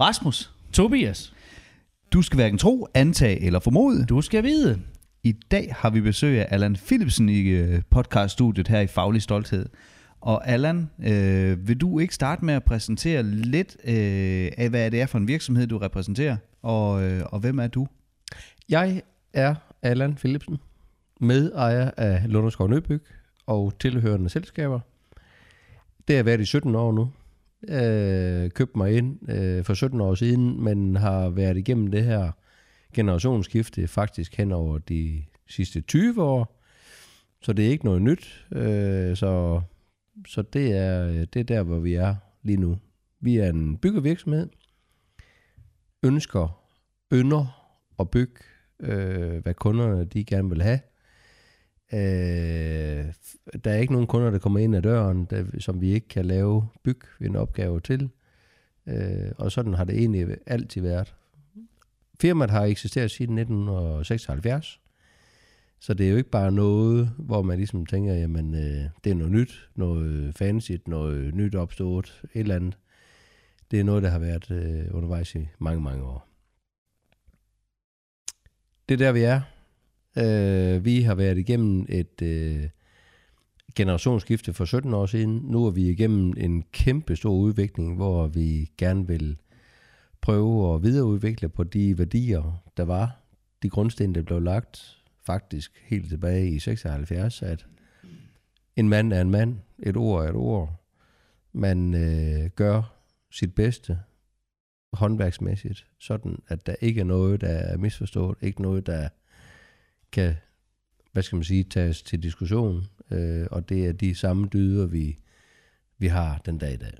Rasmus, Tobias, du skal hverken tro, antage eller formode. du skal vide. I dag har vi besøg af Allan Philipsen i øh, podcaststudiet her i Faglig Stolthed. Og Allan, øh, vil du ikke starte med at præsentere lidt øh, af, hvad det er for en virksomhed, du repræsenterer, og, øh, og hvem er du? Jeg er Allan Philipsen, medejer af Lunderskov Nøbyg og tilhørende selskaber. Det har jeg været i 17 år nu. Øh, købte mig ind øh, for 17 år siden, men har været igennem det her generationsskifte faktisk hen over de sidste 20 år. Så det er ikke noget nyt. Øh, så så det, er, det er der, hvor vi er lige nu. Vi er en byggevirksomhed. Ønsker, ynder at bygge, øh, hvad kunderne de gerne vil have. Øh, der er ikke nogen kunder, der kommer ind ad døren, der, som vi ikke kan lave byg en opgave til. Øh, og sådan har det egentlig altid været. Firmaet har eksisteret siden 1976. Så det er jo ikke bare noget, hvor man ligesom tænker, jamen øh, det er noget nyt, noget fancy, noget nyt opstået, et eller andet. Det er noget, der har været øh, undervejs i mange, mange år. Det er der, vi er. Øh, vi har været igennem et øh, generationsskifte for 17 år siden. Nu er vi igennem en kæmpe stor udvikling, hvor vi gerne vil prøve at videreudvikle på de værdier, der var. De grundsten, der blev lagt faktisk helt tilbage i 76, at en mand er en mand, et ord er et ord. Man øh, gør sit bedste håndværksmæssigt, sådan at der ikke er noget, der er misforstået, ikke noget, der kan, hvad skal man sige, tages til diskussion, øh, og det er de samme dyder, vi, vi har den dag i dag.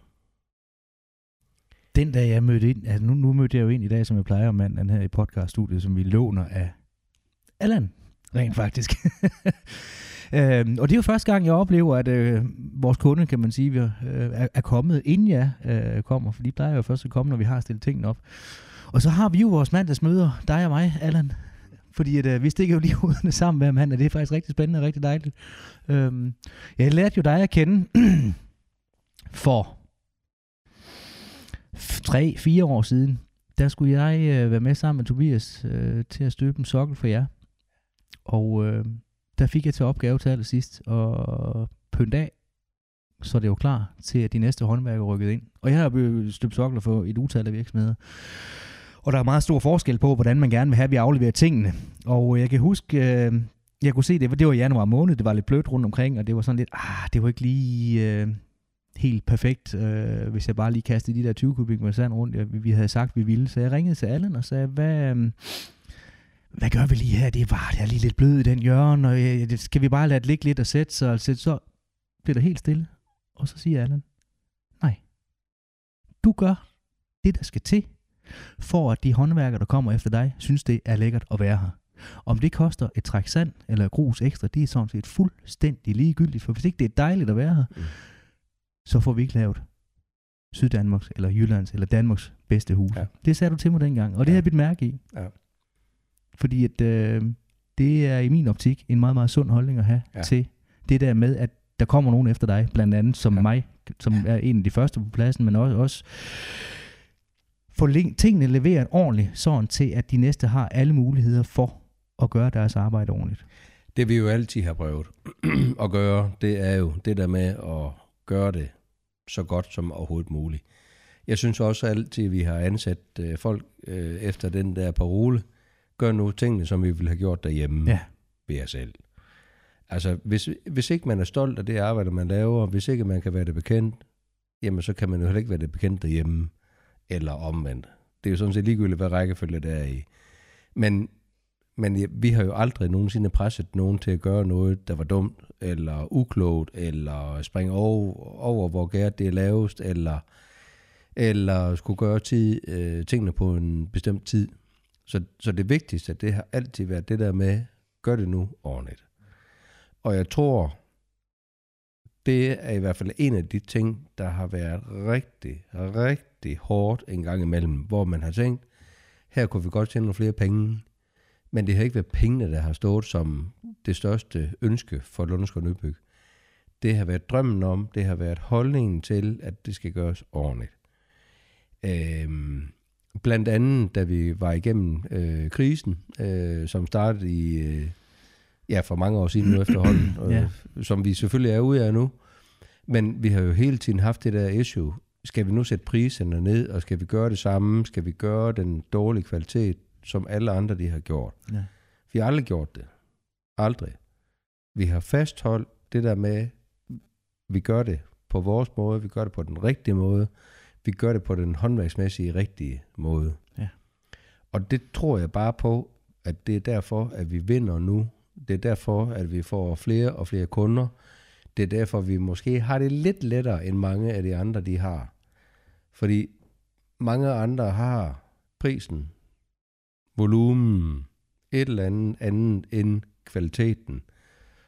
Den dag jeg mødte ind, altså nu, nu mødte jeg jo ind i dag, som jeg plejer om manden her i podcaststudiet, som vi låner af Allan, rent faktisk. øhm, og det er jo første gang, jeg oplever, at øh, vores kunde, kan man sige, vi, øh, er, er kommet, inden jeg øh, kommer, for de plejer jo først at komme, når vi har stillet tingene op. Og så har vi jo vores mandagsmøder, dig og mig, Allan, fordi at, øh, vi stikker jo lige hovederne sammen hver mand, og det er faktisk rigtig spændende og rigtig dejligt. Øhm, jeg lærte jo dig at kende for tre, fire år siden. Der skulle jeg øh, være med sammen med Tobias øh, til at støbe en sokkel for jer. Og øh, der fik jeg til opgave til allersidst at pynte af, så det er jo klar til, at de næste håndværker rykkede ind. Og jeg har jo støbt sokler for et utal af virksomheder. Og der er meget stor forskel på, hvordan man gerne vil have, at vi afleverer tingene. Og øh, jeg kan huske, øh, jeg kunne se, det det var januar måned, det var lidt blødt rundt omkring, og det var sådan lidt, ah, det var ikke lige øh, helt perfekt, øh, hvis jeg bare lige kastede de der 20 kubik med sand rundt, jeg, vi havde sagt, vi ville. Så jeg ringede til Allen og sagde, hvad, øh, hvad gør vi lige her? Det var, det er lige lidt blød i den hjørne, og øh, det skal vi bare lade det ligge lidt og sætte sig, og sætte, så bliver der helt stille. Og så siger Allen, nej, du gør det, der skal til, for at de håndværkere, der kommer efter dig, synes, det er lækkert at være her. Om det koster et træk sand eller grus ekstra, det er sådan set fuldstændig ligegyldigt, for hvis ikke det er dejligt at være her, mm. så får vi ikke lavet Syddanmarks eller Jyllands eller Danmarks bedste hus. Ja. Det sagde du til mig dengang, og det ja. har jeg bidt mærke i. Ja. Fordi at, øh, det er i min optik en meget, meget sund holdning at have ja. til det der med, at der kommer nogen efter dig, blandt andet som ja. mig, som er en af de første på pladsen, men også, også få tingene leveret ordentligt, sådan til at de næste har alle muligheder for at gøre deres arbejde ordentligt. Det vi jo altid har prøvet at gøre, det er jo det der med at gøre det så godt som overhovedet muligt. Jeg synes også altid, at vi har ansat øh, folk øh, efter den der parole, gør nu tingene, som vi ville have gjort derhjemme ja. ved jer selv. Altså, hvis, hvis ikke man er stolt af det arbejde, man laver, hvis ikke man kan være det bekendt, jamen så kan man jo heller ikke være det bekendt derhjemme, eller omvendt. Det er jo sådan set ligegyldigt, hvad rækkefølge det er i. Men, men ja, vi har jo aldrig nogensinde presset nogen til at gøre noget, der var dumt, eller uklogt, eller springe over, over hvor gært det er lavest, eller, eller skulle gøre tid, øh, tingene på en bestemt tid. Så, så det vigtigste, det har altid været det der med, gør det nu ordentligt. Og jeg tror, det er i hvert fald en af de ting, der har været rigtig, rigtig hårdt en gang imellem, hvor man har tænkt, her kunne vi godt tjene nogle flere penge, men det har ikke været pengene, der har stået som det største ønske for Lunderskov Nybyg. Det har været drømmen om, det har været holdningen til, at det skal gøres ordentligt. Øhm, blandt andet, da vi var igennem øh, krisen, øh, som startede i, øh, ja, for mange år siden nu efterhånden, øh, Ja. som vi selvfølgelig er ude af nu. Men vi har jo hele tiden haft det der issue. Skal vi nu sætte priserne ned, og skal vi gøre det samme? Skal vi gøre den dårlige kvalitet, som alle andre de har gjort? Ja. Vi har aldrig gjort det. Aldrig. Vi har fastholdt det der med, vi gør det på vores måde, vi gør det på den rigtige måde, vi gør det på den håndværksmæssige rigtige måde. Ja. Og det tror jeg bare på, at det er derfor, at vi vinder nu. Det er derfor, at vi får flere og flere kunder. Det er derfor, vi måske har det lidt lettere, end mange af de andre, de har. Fordi mange andre har prisen, volumen, et eller andet andet end kvaliteten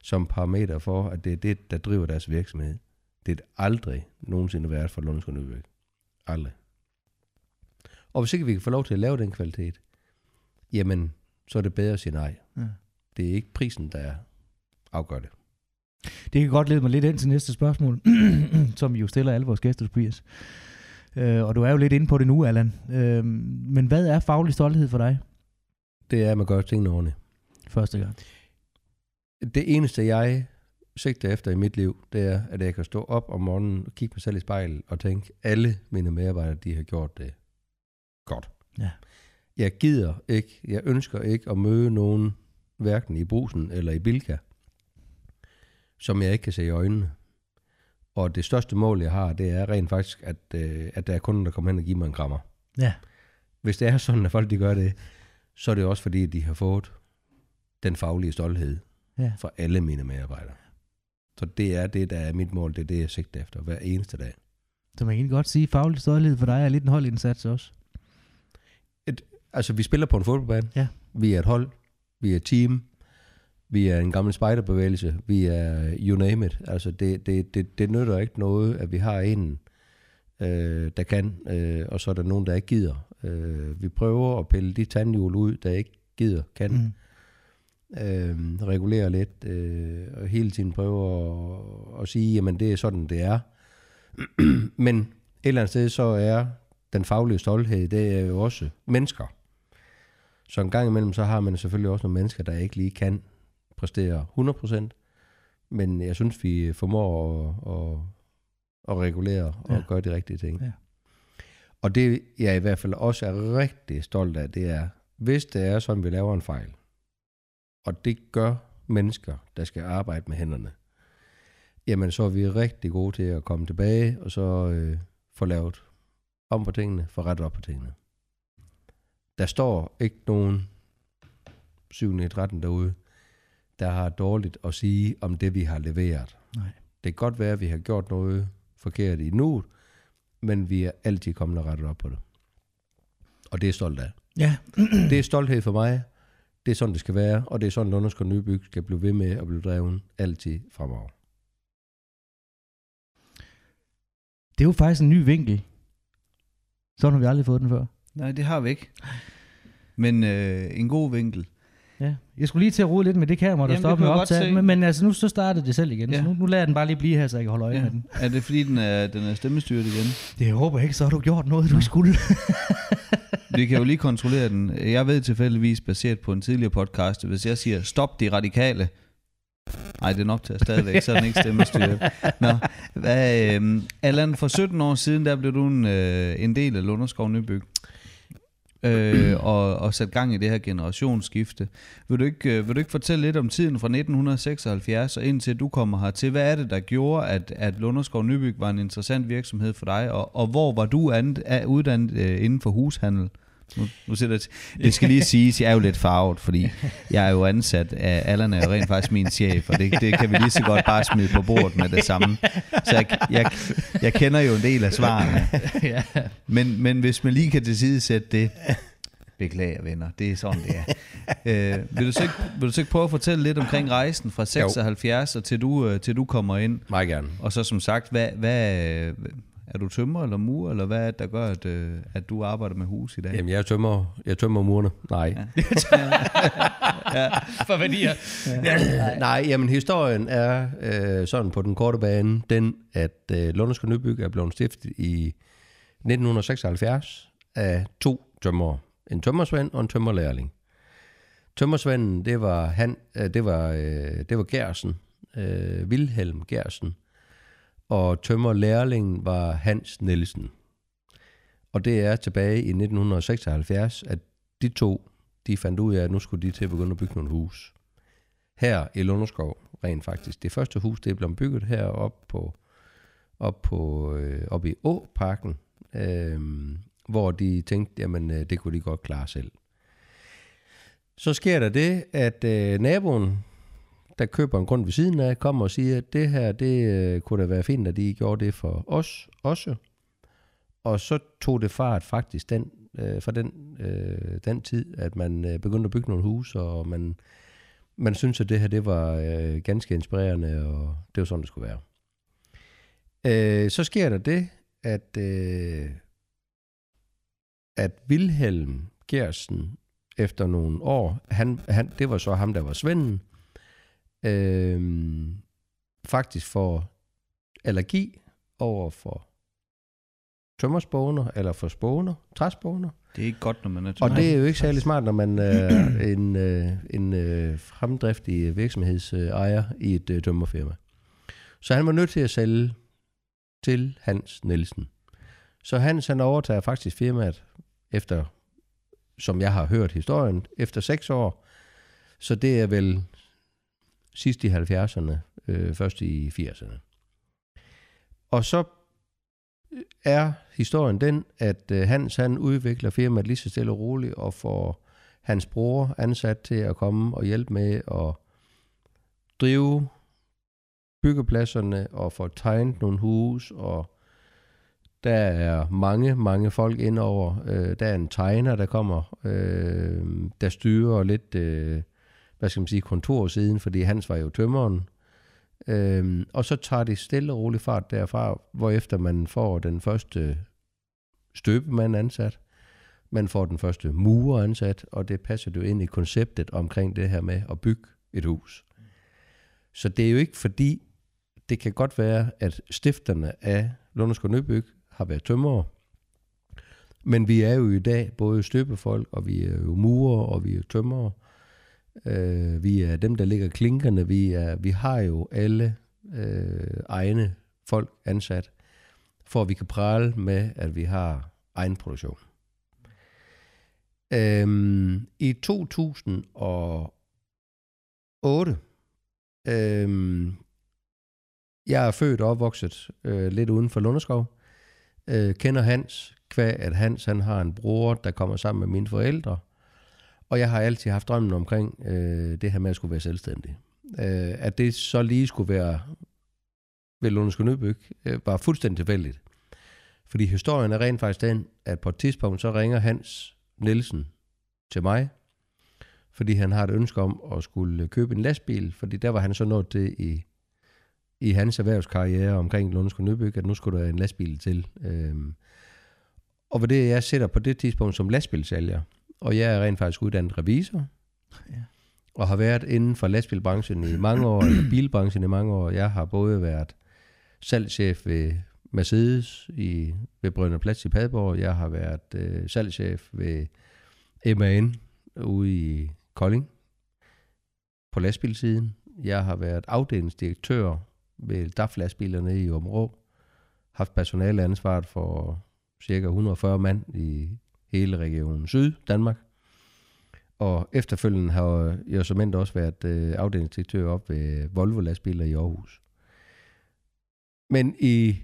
som parameter for, at det er det, der driver deres virksomhed. Det er aldrig nogensinde været for Lunds Nyvæk. Aldrig. Og hvis ikke vi kan få lov til at lave den kvalitet, jamen, så er det bedre at sige nej. Ja. Det er ikke prisen, der afgør det. Det kan godt lede mig lidt ind til næste spørgsmål, som vi jo stiller alle vores gæster, Tobias. Øh, og du er jo lidt inde på det nu, Allan. Øh, men hvad er faglig stolthed for dig Det er, at man gør tingene ordentligt. første gang? Det eneste, jeg sigter efter i mit liv, det er, at jeg kan stå op om morgenen og kigge mig selv i spejlet og tænke, alle mine medarbejdere, de har gjort det godt. Ja. Jeg gider ikke, jeg ønsker ikke at møde nogen, hverken i brusen eller i Bilka, som jeg ikke kan se i øjnene. Og det største mål, jeg har, det er rent faktisk, at, øh, at der er kunder, der kommer hen og giver mig en krammer. Ja. Hvis det er sådan, at folk de gør det, så er det også fordi, de har fået den faglige stolthed Ja. for alle mine medarbejdere. Så det er det, der er mit mål. Det er det, jeg sigter efter hver eneste dag. Så man kan egentlig godt sige, at faglig stolthed for dig er lidt en holdindsats også. Altså, vi spiller på en fodboldbane. Ja. Vi er et hold. Vi er et team. Vi er en gammel spejderbevægelse. Vi er you name it. Altså, det, det, det, det nytter ikke noget, at vi har en, øh, der kan, øh, og så er der nogen, der ikke gider. Øh, vi prøver at pille de tandhjul ud, der ikke gider, kan. Mm. øh, regulere lidt, øh, og hele tiden prøve at, at sige, jamen det er sådan, det er. Men et eller andet sted, så er den faglige stolthed, det er jo også mennesker. Så en gang imellem, så har man selvfølgelig også nogle mennesker, der ikke lige kan præstere 100%, men jeg synes, vi formår at, at, at regulere og ja. gøre de rigtige ting. Ja. Og det, jeg i hvert fald også er rigtig stolt af, det er, hvis det er sådan, vi laver en fejl, og det gør mennesker, der skal arbejde med hænderne, jamen så er vi rigtig gode til at komme tilbage, og så øh, få lavet om på tingene, få rettet op på tingene. Der står ikke nogen 7. i 13 derude, der har dårligt at sige om det, vi har leveret. Nej. Det kan godt være, at vi har gjort noget forkert i nuet, men vi er altid kommet og rettet op på det. Og det er stolt af. Ja. Det er stolthed for mig. Det er sådan, det skal være, og det er sådan, Lunderskov Nybyg skal blive ved med at blive drevet altid fremover. Det er jo faktisk en ny vinkel. Sådan har vi aldrig fået den før. Nej, det har vi ikke. Men øh, en god vinkel. Ja. Jeg skulle lige til at rode lidt med det kamera, der Jamen, det med kan jeg godt optag. se. Men, men altså, nu så startede det selv igen. Ja. Ja. Så nu, nu lader jeg den bare lige blive her, så jeg kan holde øje ja. Ja. med den. Er det fordi, den er, den er stemmestyret igen? Det håber jeg ikke, så har du gjort noget, du ikke skulle. Vi kan jo lige kontrollere den. Jeg ved tilfældigvis, baseret på en tidligere podcast, hvis jeg siger, stop de radikale. Nej, det er nok til at stadigvæk, så den ikke stemmestyret. Nå, hvad, øh, Allan, for 17 år siden, der blev du en, øh, en del af Lunderskov Nybyg. Øh, og, og sat gang i det her generationsskifte. Vil du, ikke, øh, vil du ikke fortælle lidt om tiden fra 1976 og indtil du kommer hertil? Hvad er det, der gjorde, at, at Lunderskov Nybyg var en interessant virksomhed for dig? Og, og hvor var du andet, uddannet øh, inden for hushandel? Nu, nu siger det, det skal lige siges, jeg er jo lidt farvet, fordi jeg er jo ansat af, Allan er jo rent faktisk min chef, og det, det kan vi lige så godt bare smide på bordet med det samme. Så jeg, jeg, jeg kender jo en del af svarene. ja. Men, men hvis man lige kan tilsidesætte det, beklager venner, det er sådan det er. Øh, vil, du så ikke, vil du så ikke prøve at fortælle lidt omkring rejsen fra 76 og til du, øh, til du kommer ind? Meget gerne. Og så som sagt, hvad, hvad, er du tømmer eller mur, eller hvad er det, der gør, at, øh, at du arbejder med hus i dag? Jamen, jeg tømmer, jeg tømmer murene. Nej. Ja. For værdier. Nej, jamen historien er øh, sådan på den korte bane, den at øh, Lunderskov Nybyg er blevet stiftet i 1976 af to tømmer. En tømmersvend og en tømmerlærling. Tømmersvenden, det var, han, øh, det var, øh, det var Gersen, øh, Wilhelm Gersen, og tømmerlærlingen var Hans Nielsen. Og det er tilbage i 1976, at de to, de fandt ud af, at nu skulle de til at begynde at bygge nogle hus. Her i Lunderskov, rent faktisk. Det første hus, det er blevet bygget heroppe på, op på, øh, op i Åparken, øh, hvor de tænkte, jamen øh, det kunne de godt klare selv. Så sker der det, at øh, naboen, der køber en grund ved siden af, kommer og siger, at det her, det øh, kunne da være fint, at de gjorde det for os også. Og så tog det fart faktisk den, øh, fra den, øh, den tid, at man øh, begyndte at bygge nogle hus, og man, man synes, at det her det var øh, ganske inspirerende, og det var sådan, det skulle være. Øh, så sker der det, at, øh, at Wilhelm Gersen efter nogle år, han, han, det var så ham, der var svenden, øh, faktisk får allergi over for tømmerspåner, eller for spåner, træspåner. Det er ikke godt, når man er Og det er jo ikke særlig smart, når man er en, øh, en øh, fremdriftig virksomhedsejer i et øh, tømmerfirma. Så han var nødt til at sælge til Hans Nielsen. Så Hans han overtager faktisk firmaet efter, som jeg har hørt historien, efter seks år. Så det er vel sidst i 70'erne, øh, først i 80'erne. Og så øh, er historien den, at øh, Hans han udvikler firmaet lige så stille og roligt, og får hans bror ansat til at komme og hjælpe med at drive byggepladserne og få tegnet nogle hus, og der er mange, mange folk indover. Øh, der er en tegner, der kommer, øh, der styrer lidt, øh, hvad skal man sige, kontorsiden, fordi Hans var jo tømmeren. Øhm, og så tager det stille og roligt fart derfra, hvor efter man får den første støbemand ansat, man får den første murer ansat, og det passer jo ind i konceptet omkring det her med at bygge et hus. Så det er jo ikke fordi, det kan godt være, at stifterne af Lunderskov Nybyg har været tømrere, men vi er jo i dag både støbefolk, og vi er jo murer, og vi er tømrere. Øh, vi er dem, der ligger klinkerne. Vi, er, vi har jo alle øh, egne folk ansat, for at vi kan prale med, at vi har egen produktion. Øhm, I 2008, øhm, jeg er født og opvokset øh, lidt uden for Lunderskov, øh, kender Hans, kvæg at Hans han har en bror, der kommer sammen med mine forældre, og jeg har altid haft drømmen omkring øh, det her med at skulle være selvstændig. Øh, at det så lige skulle være ved Lunderskov Nybyg, øh, var fuldstændig tilfældigt. Fordi historien er rent faktisk den, at på et tidspunkt så ringer Hans Nielsen til mig, fordi han har et ønske om at skulle købe en lastbil, fordi der var han så nået til i, i hans erhvervskarriere omkring Lunderskov Nybyg, at nu skulle der en lastbil til. Øhm, og hvad det jeg sætter på det tidspunkt som lastbilsælger, og jeg er rent faktisk uddannet revisor, Ja. og har været inden for lastbilbranchen i mange år, eller bilbranchen i mange år. Jeg har både været salgschef ved Mercedes i, ved Brønder Plads i Padborg. Jeg har været øh, salgschef ved MAN ude i Kolding på lastbilsiden. Jeg har været afdelingsdirektør ved DAF-lastbilerne i Områ. Haft personaleansvaret for cirka 140 mand i hele regionen Syd, Danmark. Og efterfølgende har jeg som også været øh, afdelingsdirektør op ved Volvo lastbiler i Aarhus. Men i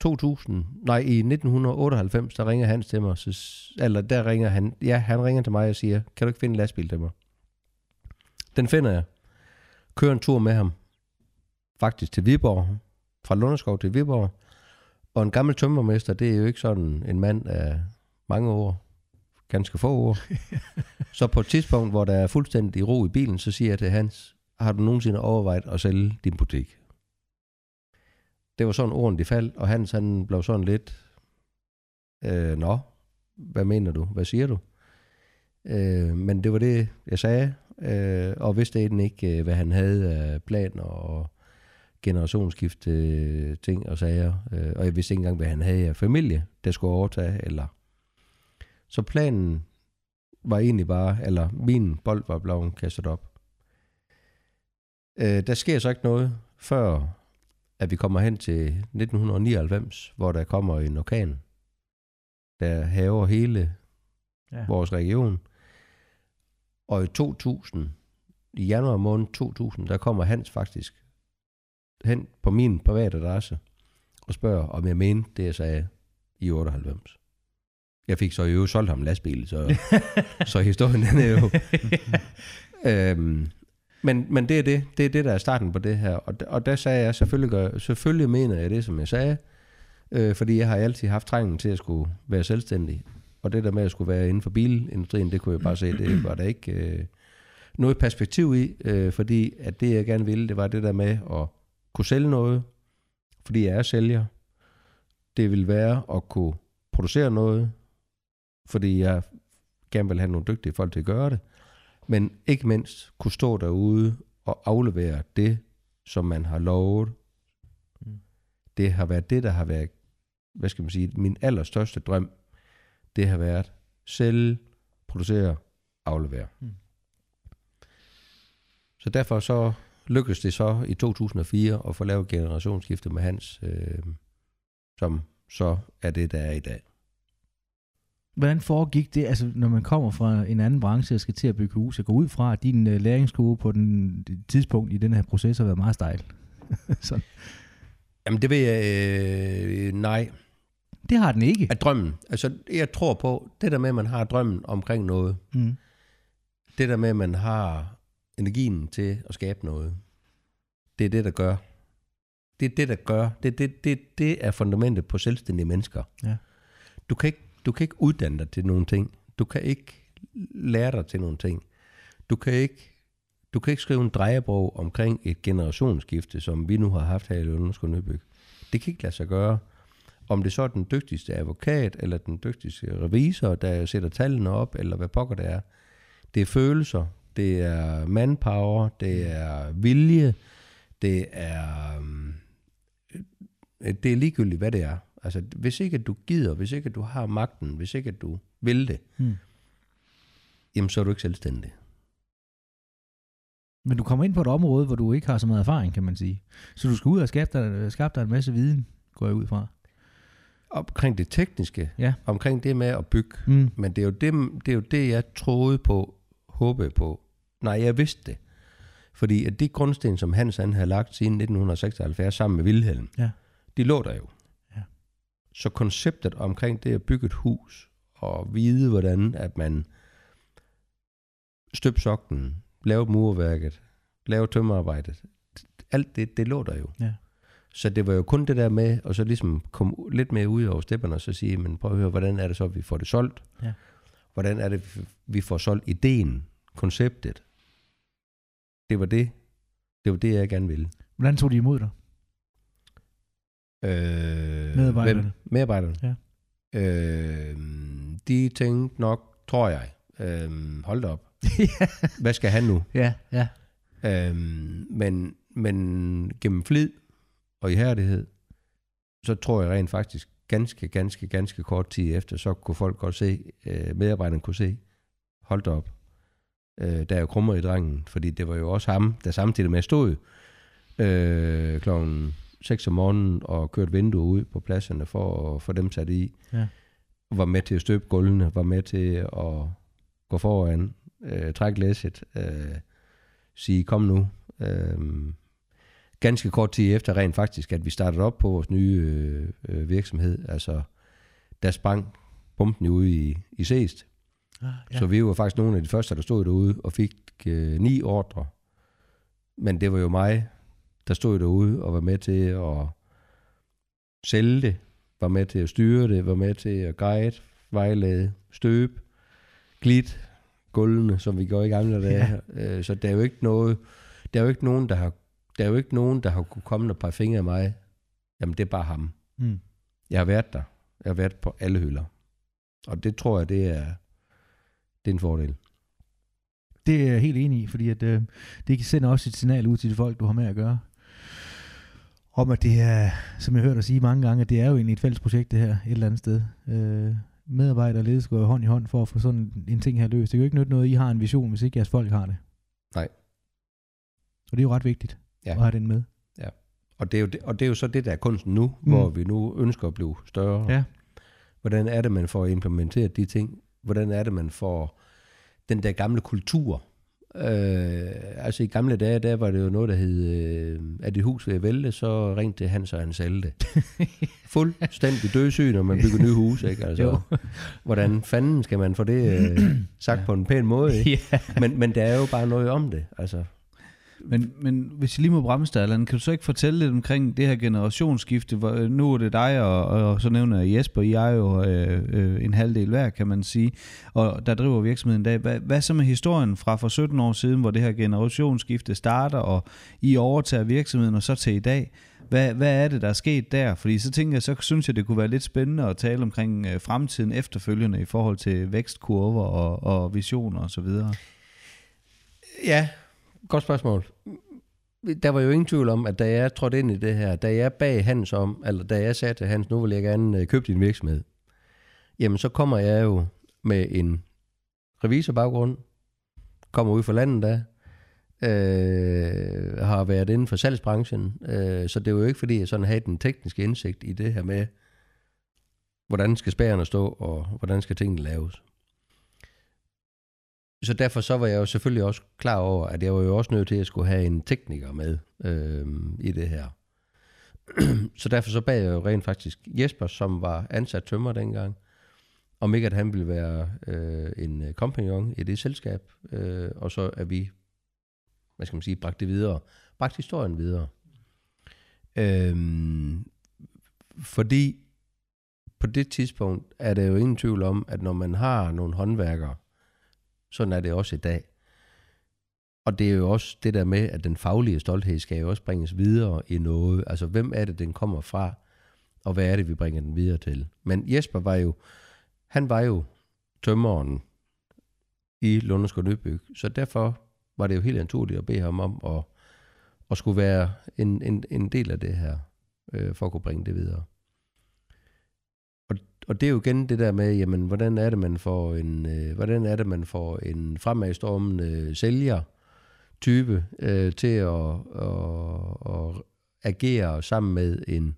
2000, nej, i 1998, der ringer han til mig, så, eller der ringer han, ja, han ringer til mig og siger, kan du ikke finde en lastbil til mig? Den finder jeg. Kører en tur med ham, faktisk til Viborg, fra Lunderskov til Viborg. Og en gammel tømmermester, det er jo ikke sådan en mand af mange år, ganske få år. så på et tidspunkt, hvor der er fuldstændig ro i bilen, så siger jeg til Hans, har du nogensinde overvejet at sælge din butik? Det var sådan orden, de faldt, og Hans han blev sådan lidt, øh, nå, hvad mener du? Hvad siger du? Øh, men det var det, jeg sagde, øh, og vidste egentlig ikke, øh, hvad han havde af planer og generationsskifte øh, ting og sager. Øh, og jeg vidste ikke engang, hvad han havde af familie, der skulle overtage, eller Så planen var egentlig bare, eller min bold var blevet kastet op. Øh, der sker så ikke noget, før at vi kommer hen til 1999, hvor der kommer en orkan, der haver hele Ja. vores region. Og i 2000, i januar måned 2000, der kommer Hans faktisk hen på min private adresse og spørger, om jeg mente det, jeg sagde i 98. Jeg fik så i øvrigt solgt ham en lastbil, så, så historien den er jo... øhm, men, men det er det. Det er det, der er starten på det her. Og, og der sagde jeg, selvfølgelig, gør, selvfølgelig mener jeg det, som jeg sagde. Øh, fordi jeg har altid haft trængen til at skulle være selvstændig. Og det der med at skulle være inden for bilindustrien, det kunne jeg bare se, det var der ikke øh, noget perspektiv i. Øh, fordi at det, jeg gerne ville, det var det der med at kunne sælge noget. Fordi jeg er sælger. Det vil være at kunne producere noget. Fordi jeg gerne vil have nogle dygtige folk til at gøre det. Men ikke mindst kunne stå derude og aflevere det, som man har lovet. Mm. Det har været det, der har været, hvad skal man sige, min allerstørste drøm. Det har været sælge, producere, aflevere. Mm. Så derfor så lykkedes det så i 2004 at få lavet generationsskifte med Hans, øh, som så er det, der er i dag. Hvordan foregik det, altså når man kommer fra en anden branche og skal til at bygge hus, og gå ud fra, at din uh, læringskurve på den tidspunkt i den her proces har været meget stejl? Sådan. Jamen det vil jeg, øh, nej, Det har den ikke. at drømmen, altså jeg tror på, det der med, at man har drømmen omkring noget, Mm. det der med, at man har energien til at skabe noget, det er det, der gør. Det er det, der gør. Det, det, det, det er fundamentet på selvstændige mennesker. Ja. Du kan, ikke, du kan ikke uddanne dig til nogle ting. Du kan ikke lære dig til nogle ting. Du kan ikke, du kan ikke skrive en drejebog omkring et generationsskifte, som vi nu har haft her i Lønnerskov Nybyg. Det kan ikke lade sig gøre. Om det så er den dygtigste advokat, eller den dygtigste revisor, der sætter tallene op, eller hvad pokker det er. Det er følelser, det er manpower, det er vilje, det er, øhm, det er ligegyldigt, hvad det er. Altså, hvis ikke du gider, hvis ikke du har magten, hvis ikke du vil det, Mm. jamen så er du ikke selvstændig. Men du kommer ind på et område, hvor du ikke har så meget erfaring, kan man sige. Så du skal ud og skabe dig, skabe dig en masse viden, går jeg ud fra. Omkring det tekniske, Ja. omkring det med at bygge, Mm. men det er, jo det, det er jo det, jeg troede på, håbede på. Nej, jeg vidste det. Fordi at de grundsten, som Hans han havde lagt siden 1976 sammen med Wilhelm, Ja. de lå der jo. Så konceptet omkring det at bygge et hus, og vide, hvordan at man støb soklen, lave murværket, lave tømmerarbejdet, alt det, det lå der jo. Ja. Så det var jo kun det der med, og så ligesom komme lidt mere ud over stepperne, og så sige, men prøv at høre, hvordan er det så, at vi får det solgt? Ja. Hvordan er det, vi får solgt ideen, konceptet? Det var det. Det var det, jeg gerne ville. Hvordan tog de imod dig? Øh, Medarbejderne. Hvem? Medarbejderne. Ja. Øh, de tænkte nok, tror jeg, øh, hold da op. Hvad skal han nu? ja, ja. Øhm, men, men gennem flid og ihærdighed, så tror jeg rent faktisk ganske, ganske, ganske kort tid efter, så kunne folk godt se, øh, medarbejderne kunne se, hold da op, øh, der er jo krummer i drengen, fordi det var jo også ham, der samtidig med stod øh, klokken 6 om morgenen og kørte vinduer ud på pladserne for at få dem sat i. Ja. Var med til at støbe gulvene, var med til at gå foran, øh, trække læsset, øh, sige, kom nu. Øhm, ganske kort tid efter rent faktisk, at vi startede op på vores nye øh, øh, virksomhed, altså der sprang pumpen ude i, i Seest. Ah, Ja. Så vi var faktisk nogle af de første, der stod derude og fik øh, ni ordre. Men det var jo mig, der stod derude og var med til at sælge det, var med til at styre det, var med til at guide, vejlede, støbe, glidt, gulvene, som vi gjorde i gamle dage. Ja. Øh, så der er jo ikke noget, der er jo ikke nogen, der har, der er jo ikke nogen, der har kunne komme og par fingre af mig. Jamen, det er bare ham. Mm. Jeg har været der. Jeg har været på alle hylder. Og det tror jeg, det er, det er en fordel. Det er jeg helt enig i, fordi at, øh, det sender også et signal ud til de folk, du har med at gøre. Om at det er, som jeg har hørt dig sige mange gange, at det er jo egentlig et fælles projekt det her, et eller andet sted. Øh, medarbejder og ledelse går hånd i hånd for at få sådan en ting her løst. Det kan jo ikke nytte noget, I har en vision, hvis ikke jeres folk har det. Nej. Og det er jo ret vigtigt Ja. at have den med. Og det, er jo det, og det er jo så det, der er kunsten nu, mm. hvor vi nu ønsker at blive større. Ja. Hvordan er det, man får implementeret de ting? Hvordan er det, man får den der gamle kultur? Øh, altså i gamle dage, der var det jo noget, der hed, øh, at dit hus vil vælte, så ring til Hans og hans Alte. Fuldstændig dødsyn, når man bygger nye hus, ikke? Altså, Jo. hvordan fanden skal man få det øh, sagt ja. på en pæn måde, ikke? ja. Men, men der er jo bare noget om det, altså. Men, men hvis jeg lige må bremse dig, Allan, kan du så ikke fortælle lidt omkring det her generationsskifte? Hvor, øh, nu er det dig, og, og så nævner jeg Jesper, I er jo øh, øh, en halvdel hver, kan man sige, og der driver virksomheden i dag. Hvad, hvad så med historien fra for 17 år siden, hvor det her generationsskifte starter, og I overtager virksomheden, og så til i dag? Hvad, hvad er det, der er sket der? Fordi så tænker jeg, så synes jeg, det kunne være lidt spændende at tale omkring øh, fremtiden efterfølgende i forhold til vækstkurver og, og visioner osv. Ja, godt spørgsmål. Der var jo ingen tvivl om, at da jeg trådte ind i det her, da jeg bag Hans om, eller da jeg sagde til Hans, nu vil jeg gerne øh, købe din virksomhed, jamen så kommer jeg jo med en revisorbaggrund, kommer ud fra landet da, øh, har været inden for salgsbranchen, øh, så det var jo ikke fordi, jeg sådan havde den tekniske indsigt i det her med, hvordan skal spærerne stå, og hvordan skal tingene laves. Så derfor så var jeg jo selvfølgelig også klar over, at jeg var jo også nødt til at skulle have en tekniker med øh, i det her. så derfor så bag jeg jo rent faktisk Jesper, som var ansat tømmer dengang, om ikke at han ville være øh, en kompagnon i det selskab, øh, og så er vi, hvad skal man sige, bragt det videre, bragt historien videre. Øhm, fordi på det tidspunkt er der jo ingen tvivl om, at når man har nogle håndværkere, sådan er det også i dag. Og det er jo også det der med, at den faglige stolthed skal jo også bringes videre i noget. Altså, hvem er det, den kommer fra, og hvad er det, vi bringer den videre til? Men Jesper var jo, han var jo tømmeren i Lunderskov Nybyg, så derfor var det jo helt naturligt at bede ham om at, at skulle være en, en, en del af det her, øh, for at kunne bringe det videre. Og, det er jo igen det der med, jamen, hvordan er det, man får en, øh, hvordan er det, man får en fremadstormende sælger, type øh, til at, at, at agere sammen med en,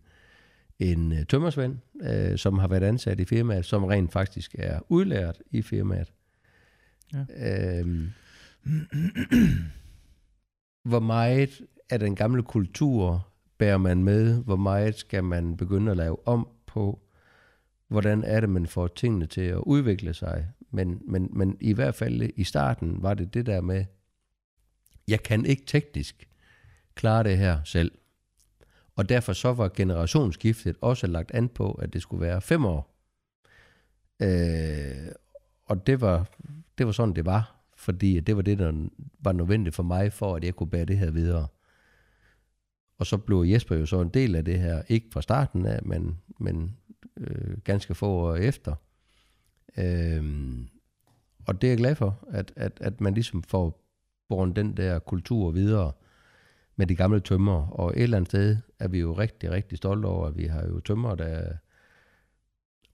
en øh, tømmersvend, øh, som har været ansat i firmaet, som rent faktisk er udlært i firmaet. Ja. Øhm, hvor meget af den gamle kultur bærer man med? Hvor meget skal man begynde at lave om på? Hvordan er det, man får tingene til at udvikle sig? Men, men, men i hvert fald i starten var det det der med, jeg kan ikke teknisk klare det her selv. Og derfor så var generationsskiftet også lagt an på, at det skulle være fem år. Øh, og det var, det var sådan, det var. Fordi det var det, der var nødvendigt for mig, for at jeg kunne bære det her videre. Og så blev Jesper jo så en del af det her, ikke fra starten af, men, men øh, ganske få år efter. Øh, og det er jeg glad for, at, at, at man ligesom får båret den der kultur videre med de gamle tømmer. Og et eller andet sted er vi jo rigtig, rigtig stolte over, at vi har jo tømmer, der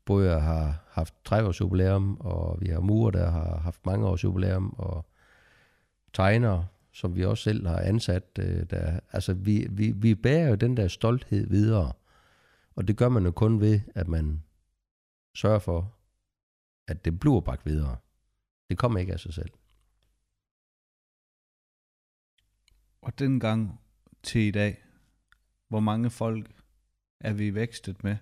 både har haft 30 års jubilæum, og vi har murer, der har haft mange års jubilæum, og tegner, som vi også selv har ansat. øh, Der, altså, vi, vi, vi bærer jo den der stolthed videre, og det gør man jo kun ved, at man sørger for, at det bliver bragt videre. Det kommer ikke af sig selv. Og dengang til i dag, hvor mange folk er vi vækstet med?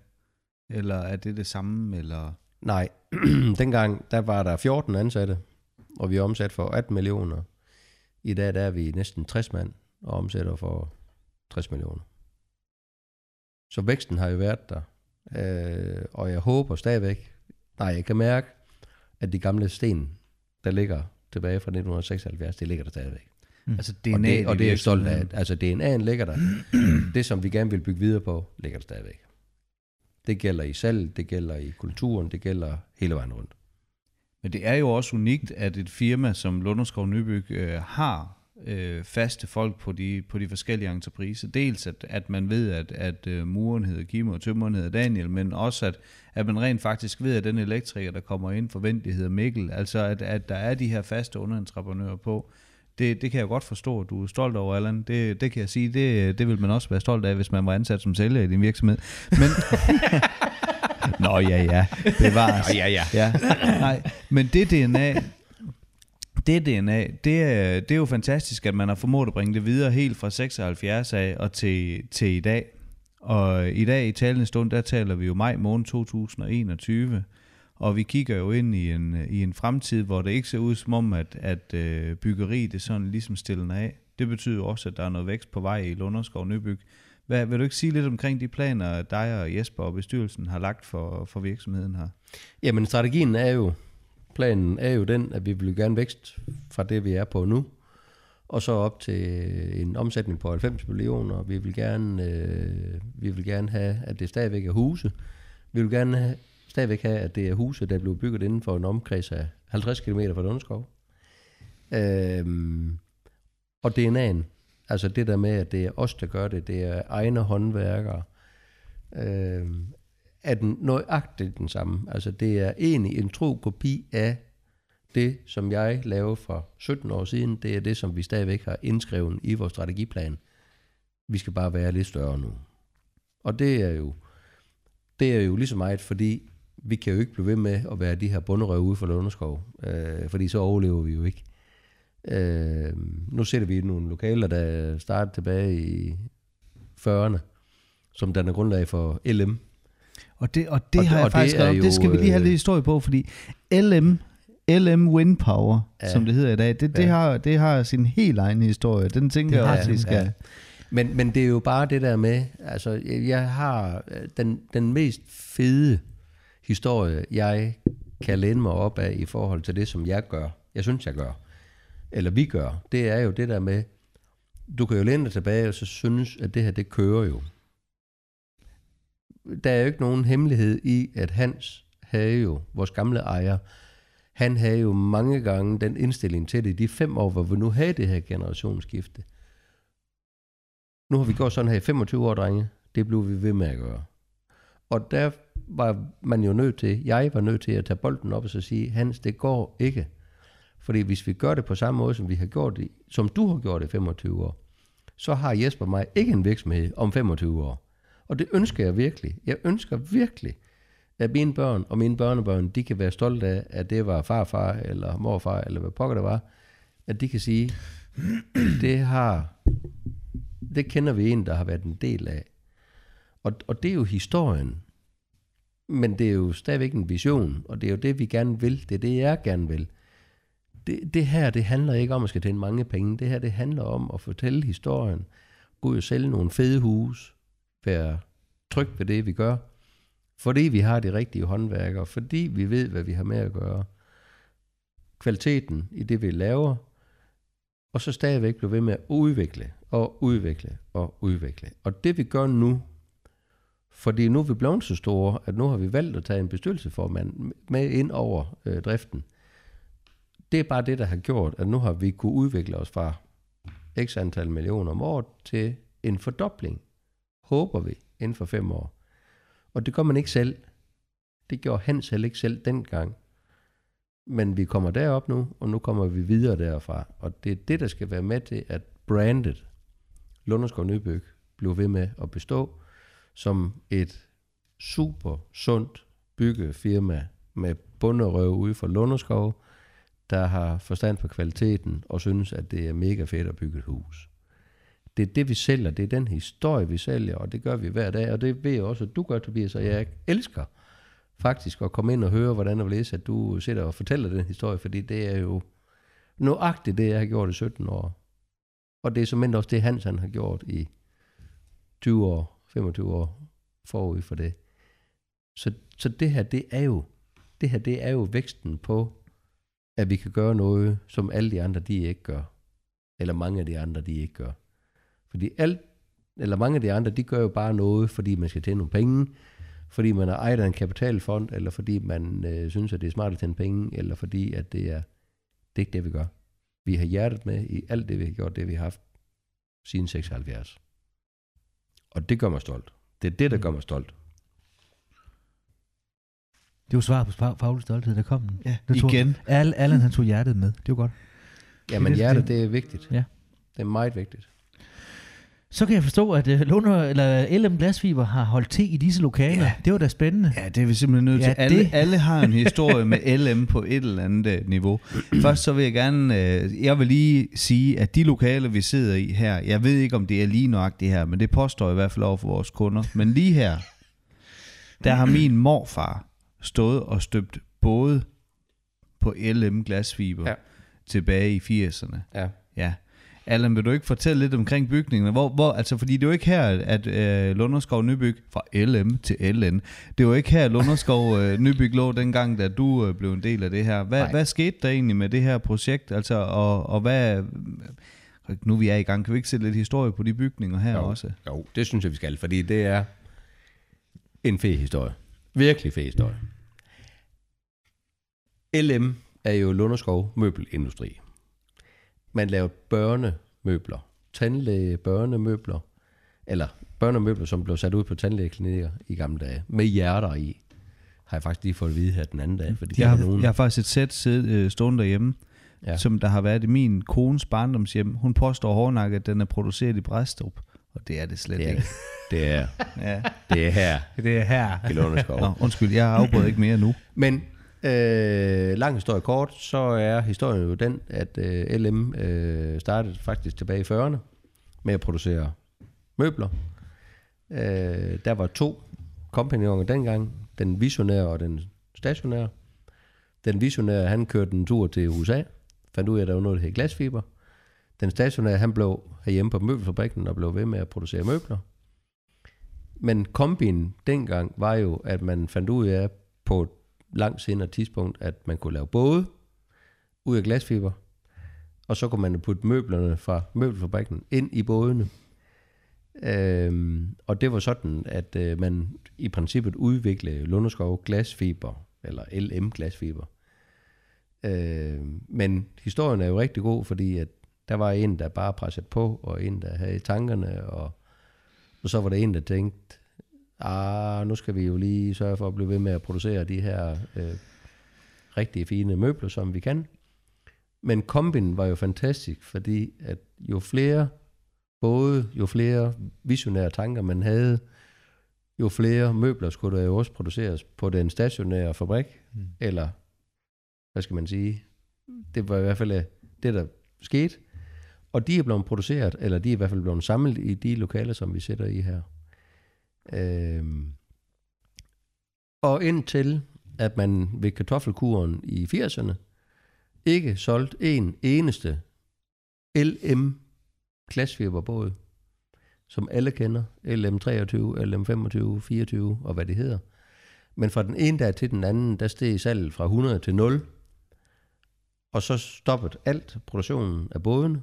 Eller er det det samme? Eller Nej, dengang der var der 14 ansatte, og vi omsat for 18 millioner. I dag der er vi næsten 60 mand, og omsætter for 60 millioner. Så væksten har jo været der, øh, og jeg håber stadigvæk, nej, jeg kan mærke, at de gamle sten, der ligger tilbage fra 1976, det ligger der stadigvæk. altså Og DNA det, og det er jeg stolt af. Altså DNA'en ligger der. det, som vi gerne vil bygge videre på, ligger der stadigvæk. Det gælder i salg, det gælder i kulturen, det gælder hele vejen rundt. Men det er jo også unikt, at et firma som Lunderskov Nybyg øh, har øh, faste folk på de, på de forskellige entrepriser. Dels at, at man ved, at, at uh, muren hedder Kim og tømmeren hedder Daniel, men også at, at man rent faktisk ved, at den elektriker, der kommer ind, forventeligt hedder Mikkel. Altså at, at der er de her faste underentreprenører på. Det, det kan jeg godt forstå, at du er stolt over, Allan. Det, det kan jeg sige, det, det vil man også være stolt af, hvis man var ansat som sælger i din virksomhed. Men, Nå ja, ja. Det var Nå, ja, ja. ja. Nej, men det DNA, det DNA, det er, det er jo fantastisk, at man har formået at bringe det videre helt fra 76 af og til, til i dag. Og i dag i talende stund, der taler vi jo maj måned 2021, og vi kigger jo ind i en, i en fremtid, hvor det ikke ser ud som om, at, at øh, byggeriet er sådan ligesom stillende af. Det betyder også, at der er noget vækst på vej i Lunderskov Nybyg. Hvad, vil du ikke sige lidt omkring de planer, dig og Jesper og bestyrelsen har lagt for, for virksomheden her? Jamen strategien er jo, planen er jo den, at vi vil gerne vækst fra det, vi er på nu, og så op til en omsætning på 90 millioner. Vi vil gerne, øh, vi vil gerne have, at det stadigvæk er huse. Vi vil gerne have, stadigvæk have, at det er huse, der blev bygget inden for en omkreds af 50 km fra Dunskov. Øhm, og DNA'en, altså det der med, at det er os, der gør det, det er egne håndværkere, øhm, er den nøjagtigt den samme. Altså det er egentlig en tro kopi af det, som jeg lavede for 17 år siden. Det er det, som vi stadigvæk har indskrevet i vores strategiplan. Vi skal bare være lidt større nu. Og det er jo, det er jo lige så meget, fordi vi kan jo ikke blive ved med at være de her bunderøve ude for Lunderskov, øh, fordi så overlever vi jo ikke. Øh, nu sætter vi nogle lokaler, der startede tilbage i 40'erne, som danner grundlag for LM, og det, og det Og har det- jeg faktisk det skrevet op. Det skal vi lige have jo, lidt øh, historie på, fordi LM, LM Wind Power, ja. Som det hedder i dag, det, det, Ja. har, det har sin helt egen historie. Den tænker Det jeg også, vi skal... ja. Men, men det er jo bare det der med, altså jeg har øh, den, den mest fede historie, jeg kan læne mig op af i forhold til det, som jeg gør. Jeg synes, jeg gør. Eller vi gør. Det er jo det der med, du kan jo læne dig tilbage og så synes, at det her, det kører jo. Der er jo ikke nogen hemmelighed i, at Hans havde jo, vores gamle ejer, han havde jo mange gange den indstilling til det, de fem år, hvor vi nu havde det her generationsskifte. Nu har vi gjort sådan her i 25 år, drenge. Det blev vi ved med at gøre. Og der var man jo nødt til, jeg var nødt til at tage bolden op og så sige, Hans, det går ikke. Fordi hvis vi gør det på samme måde, som vi har gjort det, som du har gjort det i 25 år, så har Jesper og mig ikke en virksomhed om 25 år. Og det ønsker jeg virkelig. Jeg ønsker virkelig, at mine børn og mine børnebørn, de kan være stolte af, at det var farfar eller morfar, eller hvad pokker det var, at de kan sige, det har, det kender vi en, der har været en del af. Og, og det er jo historien. Men det er jo stadigvæk en vision, og det er jo det, vi gerne vil. Det er det, jeg gerne vil. Det, det her, det handler ikke om at skal tjene mange penge. Det her, det handler om at fortælle historien. Gå ud og sælge nogle fede huse, være tryg ved det, vi gør. Fordi vi har de rigtige håndværkere. Fordi vi ved, hvad vi har med at gøre. Kvaliteten i det, vi laver. Og så stadigvæk blive ved med at udvikle og udvikle og udvikle. Og det vi gør nu, fordi nu er vi blevet så store, at nu har vi valgt at tage en bestyrelsesformand med ind over øh, driften. Det er bare det, der har gjort, at nu har vi kunne udvikle os fra x antal millioner om året til en fordobling, håber vi, inden for fem år. Og det gør man ikke selv. Det gjorde Hans heller ikke selv dengang. Men vi kommer derop nu, og nu kommer vi videre derfra. Og det er det, der skal være med til, at brandet Lunderskov Nybyg bliver ved med at bestå som et super sundt byggefirma med bunderøv ude for Lunderskov, der har forstand på kvaliteten og synes, at det er mega fedt at bygge et hus. Det er det, vi sælger. Det er den historie, vi sælger, og det gør vi hver dag. Og det ved jeg også, at du gør, Tobias, og jeg elsker faktisk at komme ind og høre, hvordan det læse, at du sidder og fortæller den historie, fordi det er jo nøjagtigt det, jeg har gjort i 17 år. Og det er som også det, Hans han har gjort i 20 år, 25 år forud for det. Så, så det her, det er jo, det her, det er jo væksten på, at vi kan gøre noget, som alle de andre, de ikke gør. Eller mange af de andre, de ikke gør. Fordi alt, eller mange af de andre, de gør jo bare noget, fordi man skal tjene nogle penge, fordi man er ejet af en kapitalfond, eller fordi man øh, synes, at det er smart at tjene penge, eller fordi at det er, det er ikke det, vi gør. Vi har hjertet med i alt det, vi har gjort, det vi har haft siden 76. Og det gør mig stolt. Det er det, der gør mig stolt. Det var svaret på fag- faglig stolthed, der kom den. Ja, Det jeg. igen. Al, Allan han tog hjertet med. Det var godt. Jamen det- hjertet, det- det er vigtigt. Ja. Det er meget vigtigt. Så kan jeg forstå, at uh, Lunder, eller LM Glasfiber har holdt til i disse lokaler. Ja. Det var da spændende. Ja, det er vi simpelthen nødt Ja, til. Alle, det- alle har en historie med LM på et eller andet øh, niveau. Først så vil jeg gerne, øh, jeg vil lige sige, at de lokaler, vi sidder i her, jeg ved ikke, om det er lige nok det her, men det påstår jeg i hvert fald over for vores kunder. Men lige her, der har min morfar stået og støbt både på LM glasfiber. Ja. tilbage i 80'erne. Ja. Ja. Allan, vil du ikke fortælle lidt omkring bygningen? Hvor, hvor, altså, fordi det er jo ikke her, at øh, Lunderskov Nybyg, fra LM til LN, det er jo ikke her, Lunderskov øh, Nybyg lå dengang, da du øh, blev en del af det her. Hvad, Nej. hvad skete der egentlig med det her projekt? Altså, og, og hvad... Nu vi er i gang, kan vi ikke sætte lidt historie på de bygninger her Jo. også? Jo, det synes jeg, vi skal, fordi det er en fed historie. Virkelig fed historie. LM er jo Lunderskov Møbelindustri. Man laver børnemøbler, tandlæge børnemøbler, eller børnemøbler, som blev sat ud på tandlægeklinikker i gamle dage, med hjerter i. Har jeg faktisk lige fået at vide her den anden dag. Fordi Jeg har, nogen, jeg har faktisk et sæt øh, stående derhjemme, ja. som der har været i min kones barndomshjem. Hun påstår hårdnakket, at den er produceret i Bræstrup, og det er det slet det er, ikke. det er, Ja. det er her Det er her. i Lunderskov. Nå, undskyld, jeg afbryder ikke mere nu. Men øh, lang historie kort, så er historien jo den, at øh, LM øh, startede faktisk tilbage i 40'erne med at producere møbler. Øh, der var to kompagnoner dengang, den visionære og den stationære. Den visionære, han kørte en tur til USA, fandt ud af, at der var noget, der hed glasfiber. Den stationære, han blev herhjemme på møbelfabrikken og blev ved med at producere møbler. Men kombinen dengang var jo, at man fandt ud af på et langt senere tidspunkt, at man kunne lave både ud af glasfiber, og så kunne man putte møblerne fra møbelfabrikken ind i bådene. Øhm, og det var sådan, at øh, man i princippet udviklede Lunderskov glasfiber, eller LM glasfiber. Øhm, men historien er jo rigtig god, fordi at der var en, der bare pressede på, og en, der havde tankerne, og, og så var der en, der tænkte, ah, nu skal vi jo lige sørge for at blive ved med at producere de her øh, rigtig fine møbler, som vi kan. Men kombinen var jo fantastisk, fordi at jo flere både, jo flere visionære tanker man havde, jo flere møbler skulle der jo også produceres på den stationære fabrik, Mm. eller hvad skal man sige, det var i hvert fald øh, det, der skete. Og de er blevet produceret, eller de er i hvert fald blevet samlet i de lokaler, som vi sætter i her. Øhm. Og indtil, at man ved kartoffelkuren i 80'erne, ikke solgte en eneste LM glasfiberbåd, som alle kender, LM23, LM25, 24 og hvad det hedder. Men fra den ene dag til den anden, der steg salget fra 100 til 0, og så stoppede alt produktionen af bådene.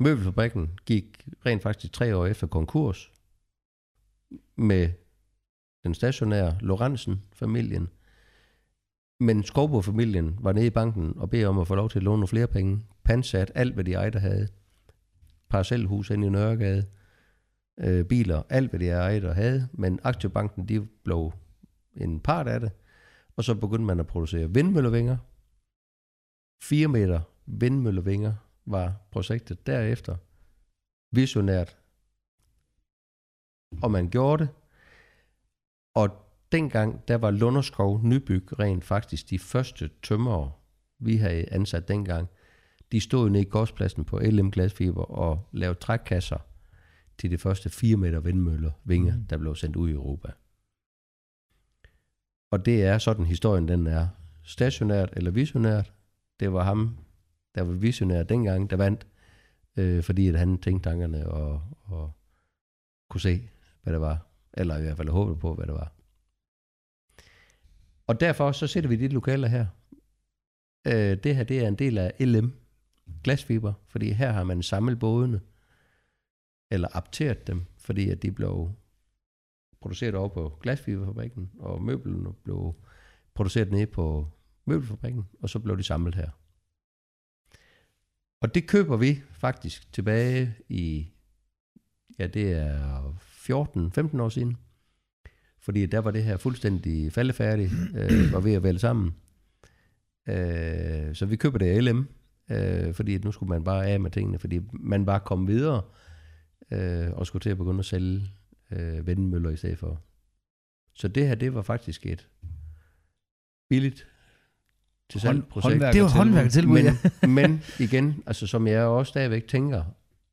Møbelfabrikken gik rent faktisk tre år efter konkurs med den stationære Lorentzen-familien. Men Skovbo-familien var nede i banken og bed om at få lov til at låne nogle flere penge. Pansat alt, hvad de ejede havde. Parcelhus inde i Nørregade. Øh, biler, alt hvad de ejede og havde. Men Aktiebanken, de blev en part af det. Og så begyndte man at producere vindmøllevinger. 4 meter vindmøllevinger var projektet derefter. Visionært. Og man gjorde det. Og dengang, der var Lunderskov Nybyg rent faktisk de første tømmerere, vi havde ansat dengang. De stod nede i gårdspladsen på LM Glasfiber og lavede trækkasser til de første 4 meter vindmøller, vinger, mm. der blev sendt ud i Europa. Og det er sådan historien den er. Stationært eller visionært, det var ham, der var visionær dengang, der vandt, øh, fordi at han tænkte tankerne og, og kunne se, hvad det var. Eller i hvert fald håbede på, hvad det var. Og derfor så sætter vi de lokaler her. Øh, det her, det er en del af LM glasfiber, fordi her har man samlet bådene, eller apteret dem, fordi at de blev produceret over på glasfiberfabrikken, og møblerne blev produceret nede på møbelfabrikken, og så blev de samlet her. Og det køber vi faktisk tilbage i, ja det er 14-15 år siden. Fordi der var det her fuldstændig faldefærdigt, øh, var ved at vælge sammen. Øh, så vi køber det af LM, øh, fordi nu skulle man bare af med tingene, fordi man bare kom videre øh, og skulle til at begynde at sælge øh, vindmøller i stedet for. Så det her, det var faktisk et billigt til salg projekt. Det var håndværkertilbud, Men, ja. men igen, altså som jeg også stadigvæk tænker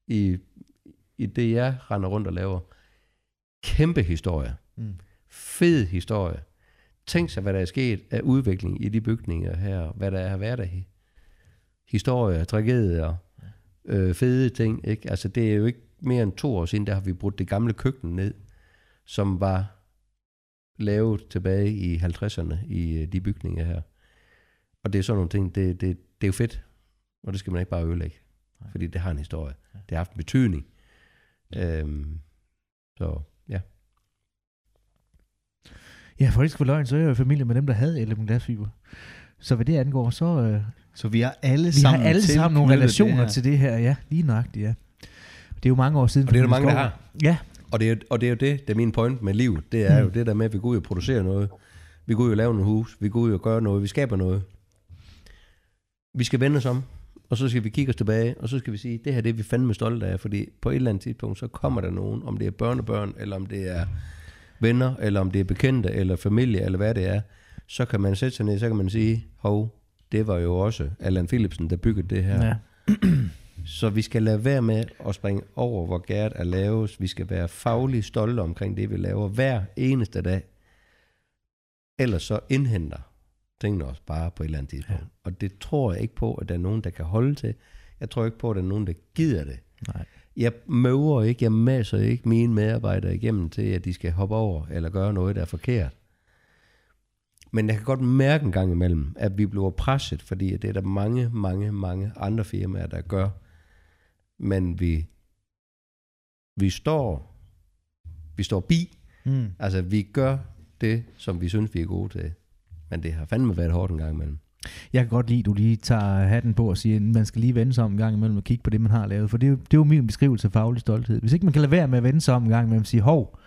i, i det, jeg render rundt og laver, kæmpe historie. Mm. Fed historie. Tænk sig, hvad der er sket af udvikling i de bygninger her. Hvad der har været af historier, tragedier, øh, fede ting. Ikke? Altså, det er jo ikke mere end to år siden, der har vi brudt det gamle køkken ned, som var lavet tilbage i 50'erne i øh, de bygninger her. Og det er sådan nogle ting, det, det, det er jo fedt, og det skal man ikke bare ødelægge, fordi det har en historie. Det har haft en betydning. Øhm, så ja. For ikke løgn, så er jeg jo familie med dem, der havde LM Glasfiber. Så hvad det angår, så øh, Så vi har alle vi sammen har alle sammen nogle relationer det her. til det her. Ja, lige nøjagtigt, ja. Det er jo mange år siden. Og det er der mange, der har. Ja, Og det, er, og det er jo det, det er min point med livet. Det er Mm. jo det der med, at vi går ud og producerer noget. Vi går ud og laver nogle hus. Vi går ud og gør noget. Vi skaber noget. Vi skal vende os om. Og så skal vi kigge os tilbage. Og så skal vi sige, det her det er vi fandme stolte af. Fordi på et eller andet tidspunkt, så kommer der nogen. Om det er børnebørn, eller om det er venner, eller om det er bekendte, eller familie, eller hvad det er. Så kan man sætte sig ned, så kan man sige, hov, det var jo også Allan Philipsen, der byggede det her. ja. Så vi skal lade være med at springe over, hvor gært er laves. Vi skal være fagligt stolte omkring det, vi laver hver eneste dag. Ellers så indhenter tingene os bare på et eller andet tidspunkt. Ja. Og det tror jeg ikke på, at der er nogen, der kan holde til. Jeg tror ikke på, at der er nogen, der gider det. Nej. Jeg møver ikke, jeg masser ikke mine medarbejdere igennem til, at de skal hoppe over eller gøre noget, der er forkert. Men jeg kan godt mærke en gang imellem, at vi bliver presset, fordi det er der mange, mange, mange andre firmaer, der gør. Men vi, vi står, vi står bi. Mm. Altså, vi gør det, som vi synes, vi er gode til. Men det har fandme været hårdt en gang imellem. Jeg kan godt lide, at du lige tager hatten på og siger, at man skal lige vende sig om en gang imellem og kigge på det, man har lavet. For det er jo, det er jo min beskrivelse af faglig stolthed. Hvis ikke man kan lade være med at vende sig om en gang imellem og sige, hov,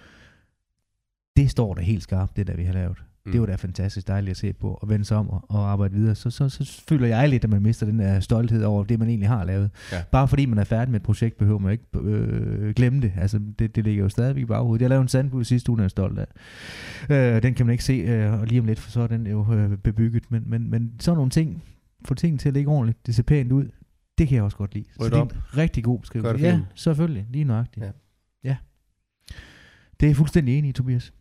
det står der helt skarpt, det der vi har lavet. Mm. Det var da fantastisk dejligt at se på og vende sig om og, og arbejde videre. Så, så, så føler jeg lidt, at man mister den der stolthed over det, man egentlig har lavet. Ja. Bare fordi man er færdig med et projekt, behøver man ikke øh, glemme det. Altså, det, det ligger jo stadigvæk i baghovedet. Jeg lavede en sandbud sidste uge, den er jeg stolt af. Øh, den kan man ikke se øh, og lige om lidt, for så er den jo øh, bebygget. Men, men, men sådan nogle ting, få tingene til at ligge ordentligt, det ser pænt ud, det kan jeg også godt lide. Så Rydde det er en rigtig god beskrivelse. Ja, selvfølgelig. Lige nøjagtigt. Ja. ja. Det er jeg fuldstændig enig i, Tobias.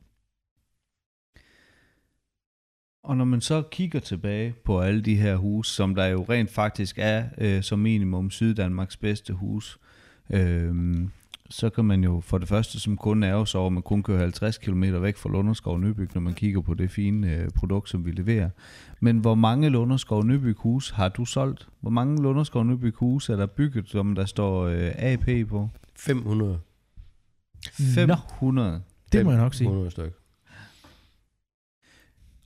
Og når man så kigger tilbage på alle de her huse, som der jo rent faktisk er øh, som minimum Syddanmarks bedste hus, øh, så kan man jo for det første som kunde ærge sig over, at man kun kører 50 km væk fra Lunderskov Nybyg, når man kigger på det fine øh, produkt, som vi leverer. Men hvor mange Lunderskov Nybyg hus har du solgt? Hvor mange Lunderskov Nybyg hus er der bygget, som der står øh, AP på? 500. 500. Det må jeg nok sige. 500 stykker.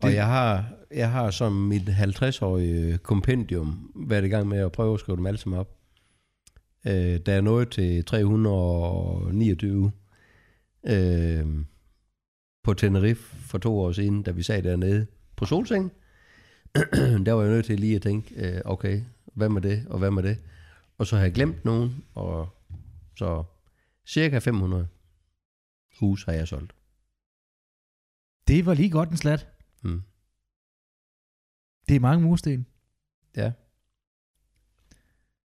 Og jeg har, jeg har som mit 50-årige kompendium været i gang med at prøve at skrive dem alle sammen op. Øh, der er noget til 329 øh, på Tenerife for to år siden, da vi sad dernede på Solseng. der var jeg nødt til lige at tænke, øh, okay, hvad med det, og hvad med det? Og så har jeg glemt nogen, og så cirka 500 hus har jeg solgt. Det var lige godt en slat. Mm. Det er mange mursten. Ja.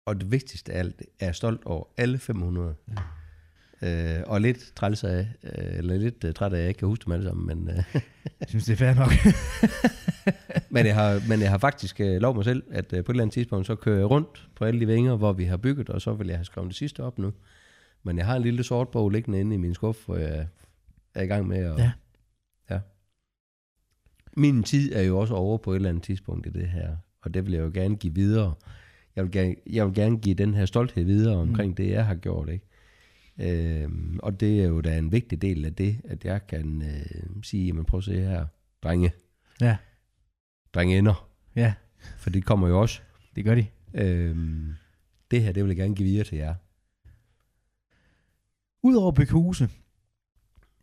Og det vigtigste af alt, er jeg stolt over alle 500. Ja. Øh, og lidt træls af, øh, eller lidt øh, træt af, at jeg ikke kan huske dem alle sammen, men, øh, Jeg synes, det er fair nok. men, jeg har, men jeg har faktisk øh, lov mig selv, at øh, på et eller andet tidspunkt, så kører jeg rundt på alle de vinger, hvor vi har bygget, og så vil jeg have skrevet det sidste op nu. Men jeg har en lille sort bog liggende inde i min skuffe, hvor jeg er i gang med at... Ja. Min tid er jo også over på et eller andet tidspunkt i det her, og det vil jeg jo gerne give videre. Jeg vil gerne, jeg vil gerne give den her stolthed videre omkring mm. det, jeg har gjort. Ikke? Øhm, og det er jo da en vigtig del af det, at jeg kan øh, sige, jamen prøv at se her, drenge, ja, drenge ender, ja, for det kommer jo også. det gør de. Øhm, det her, det vil jeg gerne give videre til jer. Udover at bygge huse,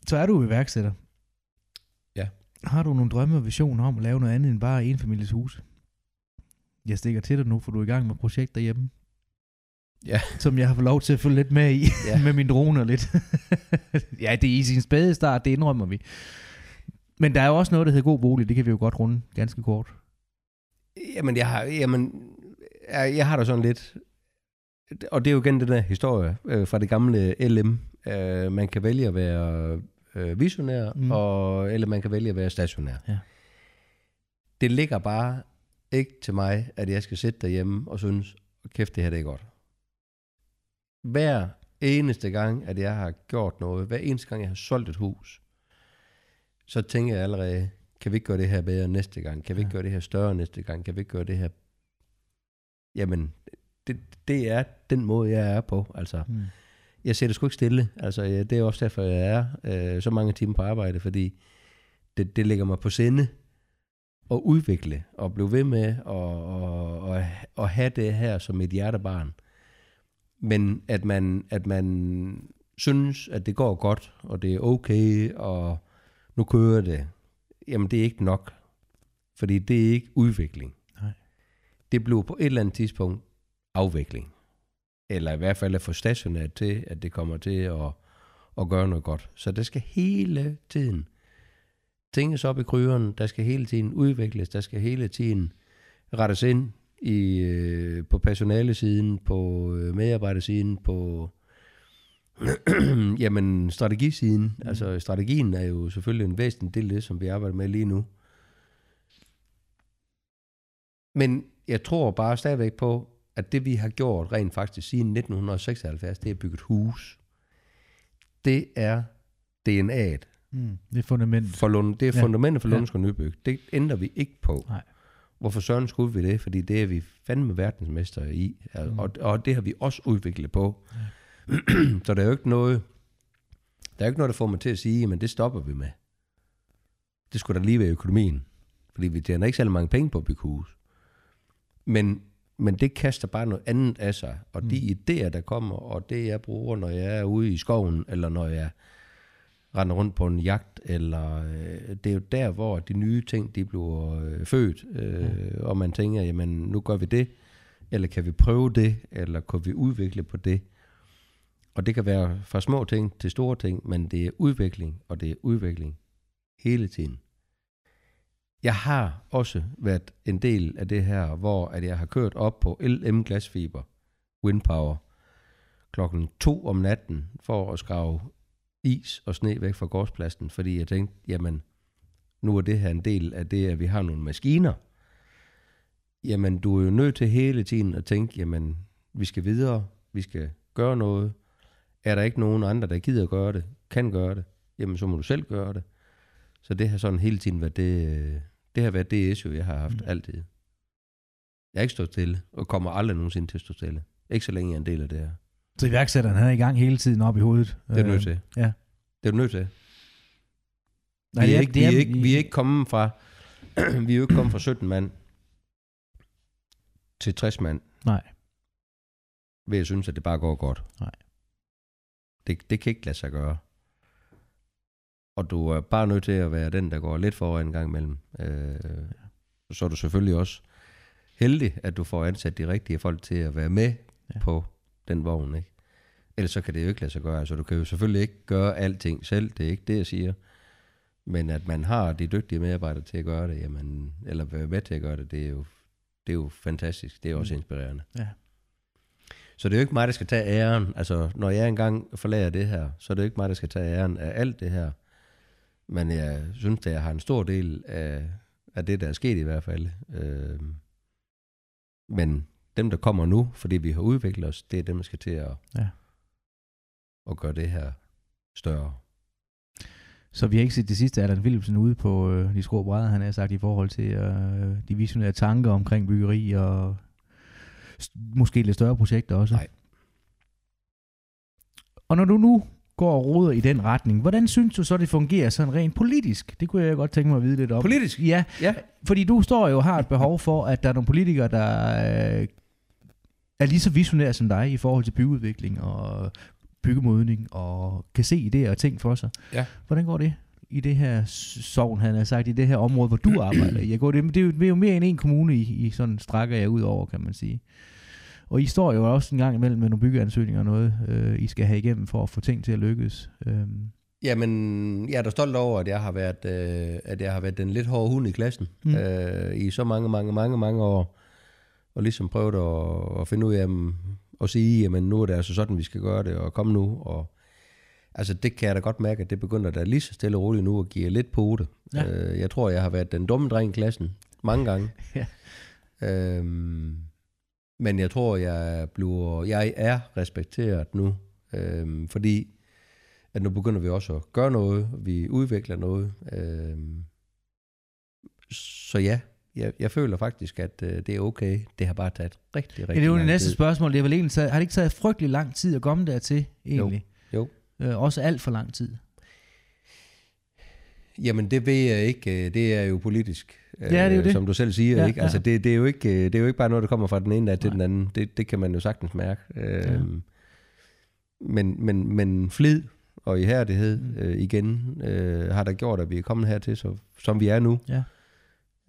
så er du iværksætter. Har du nogle drømme og visioner om at lave noget andet end bare en families hus? Jeg stikker til dig nu, for du er i gang med projekter hjemme. Ja. Som jeg har fået lov til at følge lidt med i, Ja. med min drone og lidt. ja, det er i sin spæde start, det indrømmer vi. Men der er jo også noget, der hedder god bolig, det kan vi jo godt runde ganske kort. Jamen, jeg har, jamen, jeg, jeg har da sådan lidt, og det er jo igen den der historie øh, fra det gamle LM. Øh, man kan vælge at være øh, visionær, Mm. mm. og, eller man kan vælge at være stationær. Ja. Det ligger bare ikke til mig, at jeg skal sidde derhjemme og synes, kæft, det her det er godt. Hver eneste gang, at jeg har gjort noget, hver eneste gang, jeg har solgt et hus, så tænker jeg allerede, kan vi ikke gøre det her bedre næste gang? Kan vi ikke Ja. gøre det her større næste gang? Kan vi ikke gøre det her... Jamen, det, det er den måde, jeg er på. Altså, Hmm. Jeg sætter sgu ikke stille. Altså, ja, det er også derfor, jeg er øh, så mange timer på arbejde, fordi det, det ligger mig på sinde at udvikle og blive ved med at, og, og, og have det her som et hjertebarn. Men at man, at man synes, at det går godt, og det er okay, og nu kører det, jamen det er ikke nok. Fordi det er ikke udvikling. Nej. Det bliver på et eller andet tidspunkt afvikling. Eller i hvert fald at få stationært til, at det kommer til at, at gøre noget godt. Så det skal hele tiden tænkes op i kryderen, der skal hele tiden udvikles, der skal hele tiden rettes ind i, øh, på personalesiden, på øh, medarbejdersiden, på jamen, strategisiden. Mm. Altså strategien er jo selvfølgelig en væsentlig del af det, som vi arbejder med lige nu. Men jeg tror bare stadigvæk på, at det vi har gjort rent faktisk siden 1976, det er bygget hus. Det er DNA'et Hmm. Det er fundamentet. for Lund, det er Ja. fundamentet for Ja. Nybyg. Det ændrer vi ikke på. Nej. Hvorfor søren skulle vi det? Fordi det er vi fandme verdensmester i. Mm. Mm. Og, og det har vi også udviklet på. Ja. Så der er jo ikke noget, der er jo ikke noget, der får mig til at sige, men det stopper vi med. Det skulle da lige være økonomien. Fordi vi tjener ikke særlig mange penge på at bygge hus. Men, men det kaster bare noget andet af sig. Og de idéer, der kommer, og det jeg bruger, når jeg er ude i skoven, eller når jeg render rundt på en jagt, eller øh, det er jo der, hvor de nye ting, de bliver øh, født, øh, og man tænker, jamen nu gør vi det, eller kan vi prøve det, eller kan vi udvikle på det. Og det kan være fra små ting til store ting, men det er udvikling, og det er udvikling hele tiden. Jeg har også været en del af det her, hvor at jeg har kørt op på LM glasfiber, windpower, klokken 2 om natten, for at skrave is og sne væk fra gårdspladsen, fordi jeg tænkte, jamen, nu er det her en del af det, at vi har nogle maskiner. Jamen, du er jo nødt til hele tiden at tænke, jamen, vi skal videre, vi skal gøre noget. Er der ikke nogen andre, der gider at gøre det, kan gøre det, jamen, så må du selv gøre det. Så det har sådan hele tiden været det, øh, det har været det issue, jeg har haft mm. altid. Jeg har ikke stået stille, og kommer aldrig nogensinde til at stå stille. Ikke så længe jeg er en del af det her. Så iværksætteren han er i gang hele tiden op i hovedet. Det er du nødt til. ja. Det er du nødt til. Nej, vi, er ikke, vi, er ikke, vi er ikke kommet fra vi er ikke kommet fra 17 mand til 60 mand. Nej. Ved at synes, at det bare går godt. Nej. Det, det kan ikke lade sig gøre. Og du er bare nødt til at være den, der går lidt foran en gang imellem. Øh, så er du selvfølgelig også heldig, at du får ansat de rigtige folk til at være med Ja. på den vogn. Ikke? Ellers så kan det jo ikke lade sig gøre. Altså, du kan jo selvfølgelig ikke gøre alting selv. Det er ikke det, jeg siger. Men at man har de dygtige medarbejdere til at gøre det, jamen, eller være med til at gøre det, det er jo, det er jo fantastisk. Det er også Mm. inspirerende. Ja. Så det er jo ikke mig, der skal tage æren. Altså, når jeg engang forlader det her, så er det jo ikke mig, der skal tage æren af alt det her. Men jeg synes, at jeg har en stor del af, af det, der er sket i hvert fald. Øh, men dem, der kommer nu, fordi vi har udviklet os, det er dem, der skal til at, Ja. at gøre det her større. Så vi har ikke set det sidste af Allan Philipsen ude på øh, de skrå brædder, han har sagt, i forhold til øh, de visionære tanker omkring byggeri og måske lidt større projekter også. Nej. Og når du nu går og roder i den retning, hvordan synes du så, det fungerer sådan rent politisk? Det kunne jeg godt tænke mig at vide lidt om. Politisk? Ja, Ja. fordi du står jo og har et behov for, at der er nogle politikere, der øh, er lige så visionær som dig i forhold til byudvikling og byggemodning og kan se idéer og ting for sig. Ja. Hvordan går det i det her sovn, han har sagt, i det her område, hvor du arbejder i? Jeg går, det, det, er jo, det er jo mere end en kommune, I, I sådan strækker jer ud over, kan man sige. Og I står jo også en gang imellem med nogle byggeansøgninger og noget, øh, I skal have igennem for at få ting til at lykkes. Øhm, Jamen, jeg er da stolt over, at jeg har været, øh, at jeg har været den lidt hårde hund i klassen Mm. mm. øh, i så mange, mange, mange, mange år. Og ligesom prøvet at, at finde ud af jamen, at sige, jamen nu er det altså sådan, vi skal gøre det, og kom nu. Og, altså det kan jeg da godt mærke, at det begynder da lige så stille og roligt nu at give lidt på det. Ja. Øh, jeg tror, jeg har været den dumme dreng i klassen mange gange. Ja. øhm, men jeg tror, jeg, bliver, jeg er respekteret nu, øhm, fordi at nu begynder vi også at gøre noget, vi udvikler noget. Øhm, så ja, jeg, jeg føler faktisk, at øh, det er okay. Det har bare taget rigtig, rigtig Ja, det er jo det næste tid. spørgsmål. Det er vel egentlig taget, har det ikke taget frygtelig lang tid at komme dertil, egentlig? jo. Øh, også alt for lang tid. Jamen det ved jeg ikke. øh, Det er jo politisk, øh, Ja, det er jo det. som du selv siger. Ja, Ja, ikke? ja. Altså det, det, er jo ikke, øh, det er jo ikke bare noget, der kommer fra den ene dag til Nej. den anden. Det, det kan man jo sagtens mærke. Ja. Øhm, men, men, men flid og ihærdighed Mm. øh, igen øh, har der gjort, at vi er kommet hertil, så, som vi er nu. Ja.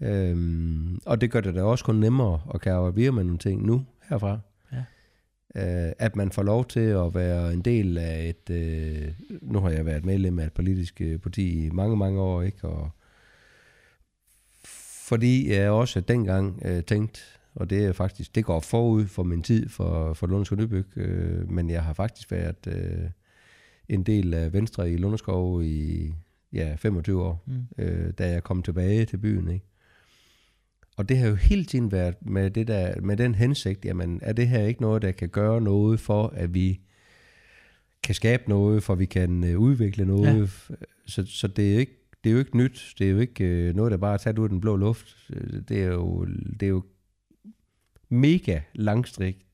Øhm, og det gør det da også kun nemmere at kan arbejde med nogle ting nu herfra. Ja. Øh, at man får lov til at være en del af et... Øh, nu har jeg været medlem af et politisk øh, parti i mange, mange år, ikke? Og fordi jeg også dengang øh, tænkte, og det er faktisk, det går forud for min tid for, for Lunderskov Nybyg, øh, men jeg har faktisk været øh, en del af Venstre i Lunderskov i ja, 25 år Mm. øh, da jeg kom tilbage til byen. Ikke? Og det har jo hele tiden været med, det der, med den hensigt, jamen er det her ikke noget, der kan gøre noget for, at vi kan skabe noget, for vi kan øh, udvikle noget. Ja. Så, så det, er ikke, det er jo ikke nyt. Det er jo ikke øh, noget, der bare er taget ud af den blå luft. Det er jo, det er jo mega langstrik.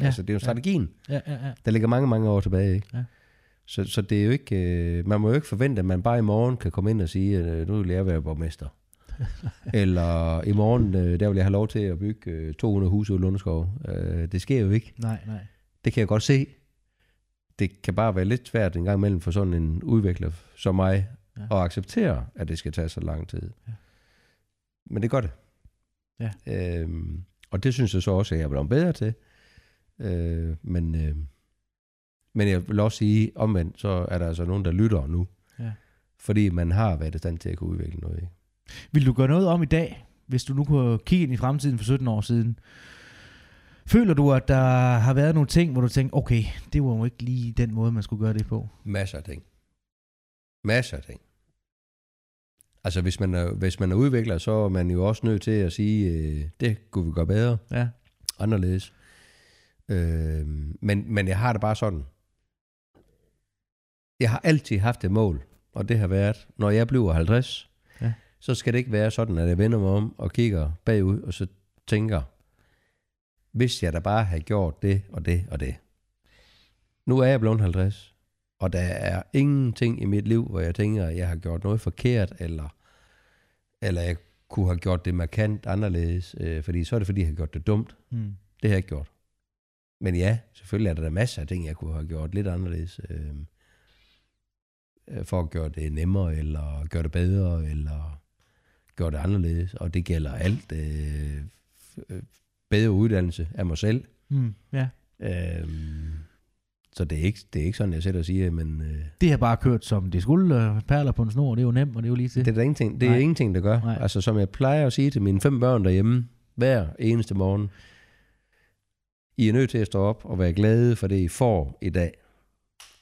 Ja. Altså, det er jo strategien. Ja, ja, ja. Der ligger mange, mange år tilbage, ikke? Ja. Så, så det er jo ikke, øh, man må jo ikke forvente, at man bare i morgen kan komme ind og sige, at øh, nu vil jeg være borgmester. Eller i morgen, øh, der vil jeg have lov til at bygge øh, 200 huse i Lundeskov. Øh, det sker jo ikke. Nej, nej. Det kan jeg godt se. Det kan bare være lidt svært en gang imellem for sådan en udvikler som mig Ja. at acceptere, at det skal tage så lang tid. Ja. Men det gør det. Ja. Øhm, og det synes jeg så også, at jeg er blevet bedre til. Øh, men, øh, men jeg vil også sige, omvendt, så er der altså nogen, der lytter nu. Ja. Fordi man har været i stand til at kunne udvikle noget. Ikke? Vil du gøre noget om i dag, hvis du nu kunne kigge ind i fremtiden for 17 år siden? Føler du, at der har været nogle ting, hvor du tænker, okay, det var jo ikke lige den måde, man skulle gøre det på? Masser af ting. Masser af ting. Altså hvis man er, hvis man er udvikler, så er man jo også nødt til at sige, øh, det kunne vi gøre bedre, Ja. anderledes. Øh, men, men jeg har det bare sådan. Jeg har altid haft et mål, og det har været, når jeg bliver 50, Ja. så skal det ikke være sådan, at jeg vender mig om og kigger bagud, og så tænker, hvis jeg da bare havde gjort det og det og det. Nu er jeg blevet 50, og der er ingenting i mit liv, hvor jeg tænker, at jeg har gjort noget forkert, eller, eller jeg kunne have gjort det markant anderledes, øh, fordi så er det, fordi jeg har gjort det dumt. Mm. Det har jeg ikke gjort. Men ja, selvfølgelig er der da masser af ting, jeg kunne have gjort lidt anderledes. Øh, øh, for at gøre det nemmere, eller gøre det bedre, eller gøre det anderledes. Og det gælder alt. Øh, øh, bedre uddannelse af mig selv. Mm. Ja. Øh, så det er, ikke, det er ikke sådan, jeg sætter og siger, men øh, Det har bare kørt som det skulle, øh, perler på en snor, det er jo nemt, og det er jo lige til. det er der ingenting, det Nej. er ingenting, der gør. Nej. Altså som jeg plejer at sige til mine fem børn derhjemme, hver eneste morgen, I er nødt til at stå op og være glade for det, I får i dag.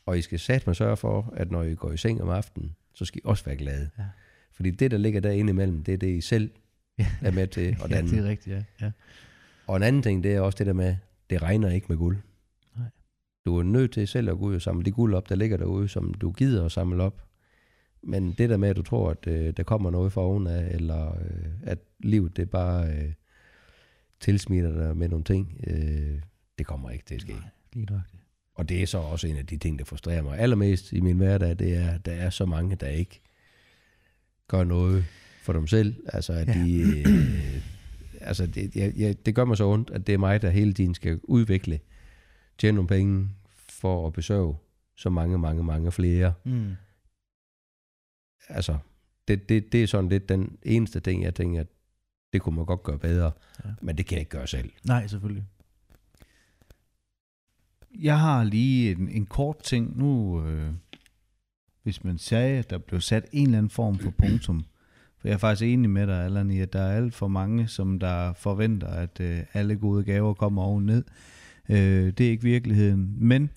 Og I skal satme sørge for, at når I går i seng om aftenen, så skal I også være glade. Ja. Fordi det, der ligger derinde imellem, det er det, I selv Ja. er med til. Og, ja, danne. det er rigtigt, ja. ja. og en anden ting, det er også det der med, det regner ikke med guld. Du er nødt til selv at gå ud og samle det guld op, der ligger derude, som du gider at samle op. Men det der med, at du tror, at øh, der kommer noget fra oven af, eller øh, at livet det bare øh, tilsmitter dig med nogle ting, øh, det kommer ikke til at ske. Nej, lige nok. Og det er så også en af de ting, der frustrerer mig allermest i min hverdag, det er, at der er så mange, der ikke gør noget for dem selv. Altså, at ja. de... Øh, altså det, jeg, jeg, det gør mig så ondt, at det er mig, der hele tiden skal udvikle, tjene nogle penge for at besøge så mange, mange, mange flere. Mm. Altså, det, det, det er sådan lidt den eneste ting, jeg tænker, at det kunne man godt gøre bedre, Ja. men det kan jeg ikke gøre selv. Nej, selvfølgelig. Jeg har lige en, en kort ting. Nu, øh, hvis man sagde, at der blev sat en eller anden form for punktum. For jeg er faktisk enig med dig, Allan, i, at der er alt for mange, som der forventer, at øh, alle gode gaver kommer oven ned. Øh, det er ikke virkeligheden. Men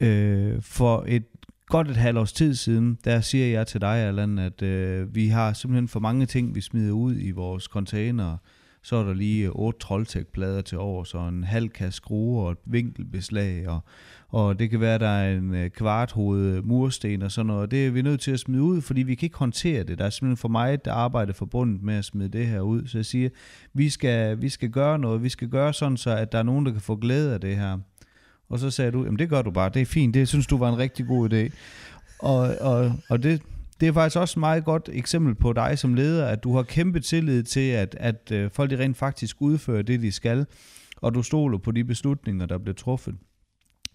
øh, for et godt et halvt års tid siden, der siger jeg til dig, Allan, at øh, vi har simpelthen for mange ting, vi smider ud i vores container. Så er der lige øh, otte troldtækplader til over, så en halv kasse skruer og et vinkelbeslag, og, og det kan være, der er en øh, kvarthoved øh, mursten og sådan noget. Det er vi nødt til at smide ud, fordi vi kan ikke håndtere det. Der er simpelthen for mig der arbejde forbundet med at smide det her ud. Så jeg siger, vi skal, vi skal gøre noget. Vi skal gøre sådan, så at der er nogen, der kan få glæde af det her. Og så sagde du, jamen det gør du bare, det er fint, det synes du var en rigtig god idé. Og, og, og det, det er faktisk også et meget godt eksempel på dig som leder, at du har kæmpe tillid til, at, at øh, folk de rent faktisk udfører det, de skal, og du stoler på de beslutninger, der bliver truffet.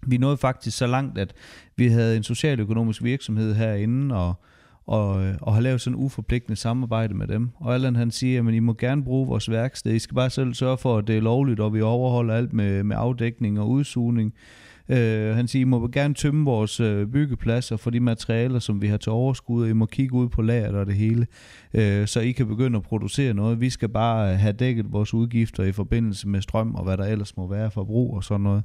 Vi nåede faktisk så langt, at vi havde en socialøkonomisk virksomhed herinde, og, og, øh, og har lavet sådan en uforpligtende samarbejde med dem. Og Allan han siger, at I må gerne bruge vores værksted. I skal bare selv sørge for, at det er lovligt, og vi overholder alt med, med afdækning og udsugning. Øh, han siger, I må gerne tømme vores øh, byggepladser for de materialer, som vi har til overskud, og I må kigge ud på lageret og det hele, øh, så I kan begynde at producere noget. Vi skal bare øh, have dækket vores udgifter i forbindelse med strøm og hvad der ellers må være for brug og sådan noget.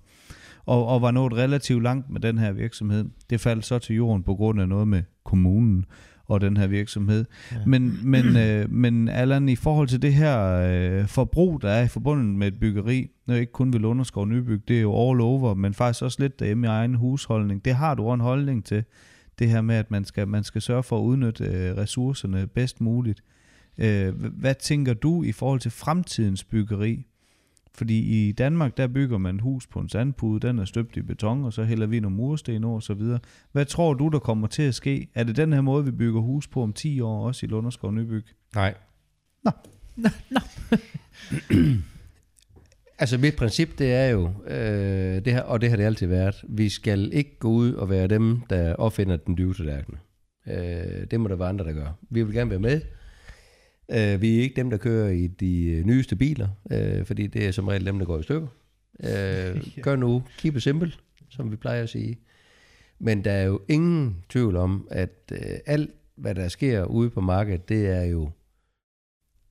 Og, og var nået relativt langt med den her virksomhed. Det faldt så til jorden på grund af noget med kommunen og den her virksomhed. Ja. Men, men, øh, men Allan, i forhold til det her øh, forbrug, der er i forbundet med et byggeri, når ikke kun vil underskov nybyg, det er jo all over, men faktisk også lidt derhjemme i egen husholdning. Det har du en holdning til, det her med, at man skal, man skal sørge for at udnytte øh, ressourcerne bedst muligt. Øh, hvad tænker du i forhold til fremtidens byggeri? Fordi i Danmark, der bygger man et hus på en sandpude, den er støbt i beton, og så hælder vi nogle mursten over og så videre. Hvad tror du, der kommer til at ske? Er det den her måde, vi bygger hus på om 10 år, også i Lunderskov Nybyg? Nej. Nå. Nå, nå. Altså mit princip, det er jo, øh, det her, og det har det altid været, vi skal ikke gå ud og være dem, der opfinder den dybe tallerken. Øh, det må der være andre, der gør. Vi vil gerne være med. Øh, vi er ikke dem, der kører i de øh, nyeste biler, øh, fordi det er som regel dem, der går i stykker. Øh, gør nu, keep it simple, som vi plejer at sige. Men der er jo ingen tvivl om, at øh, alt, hvad der sker ude på markedet, det er jo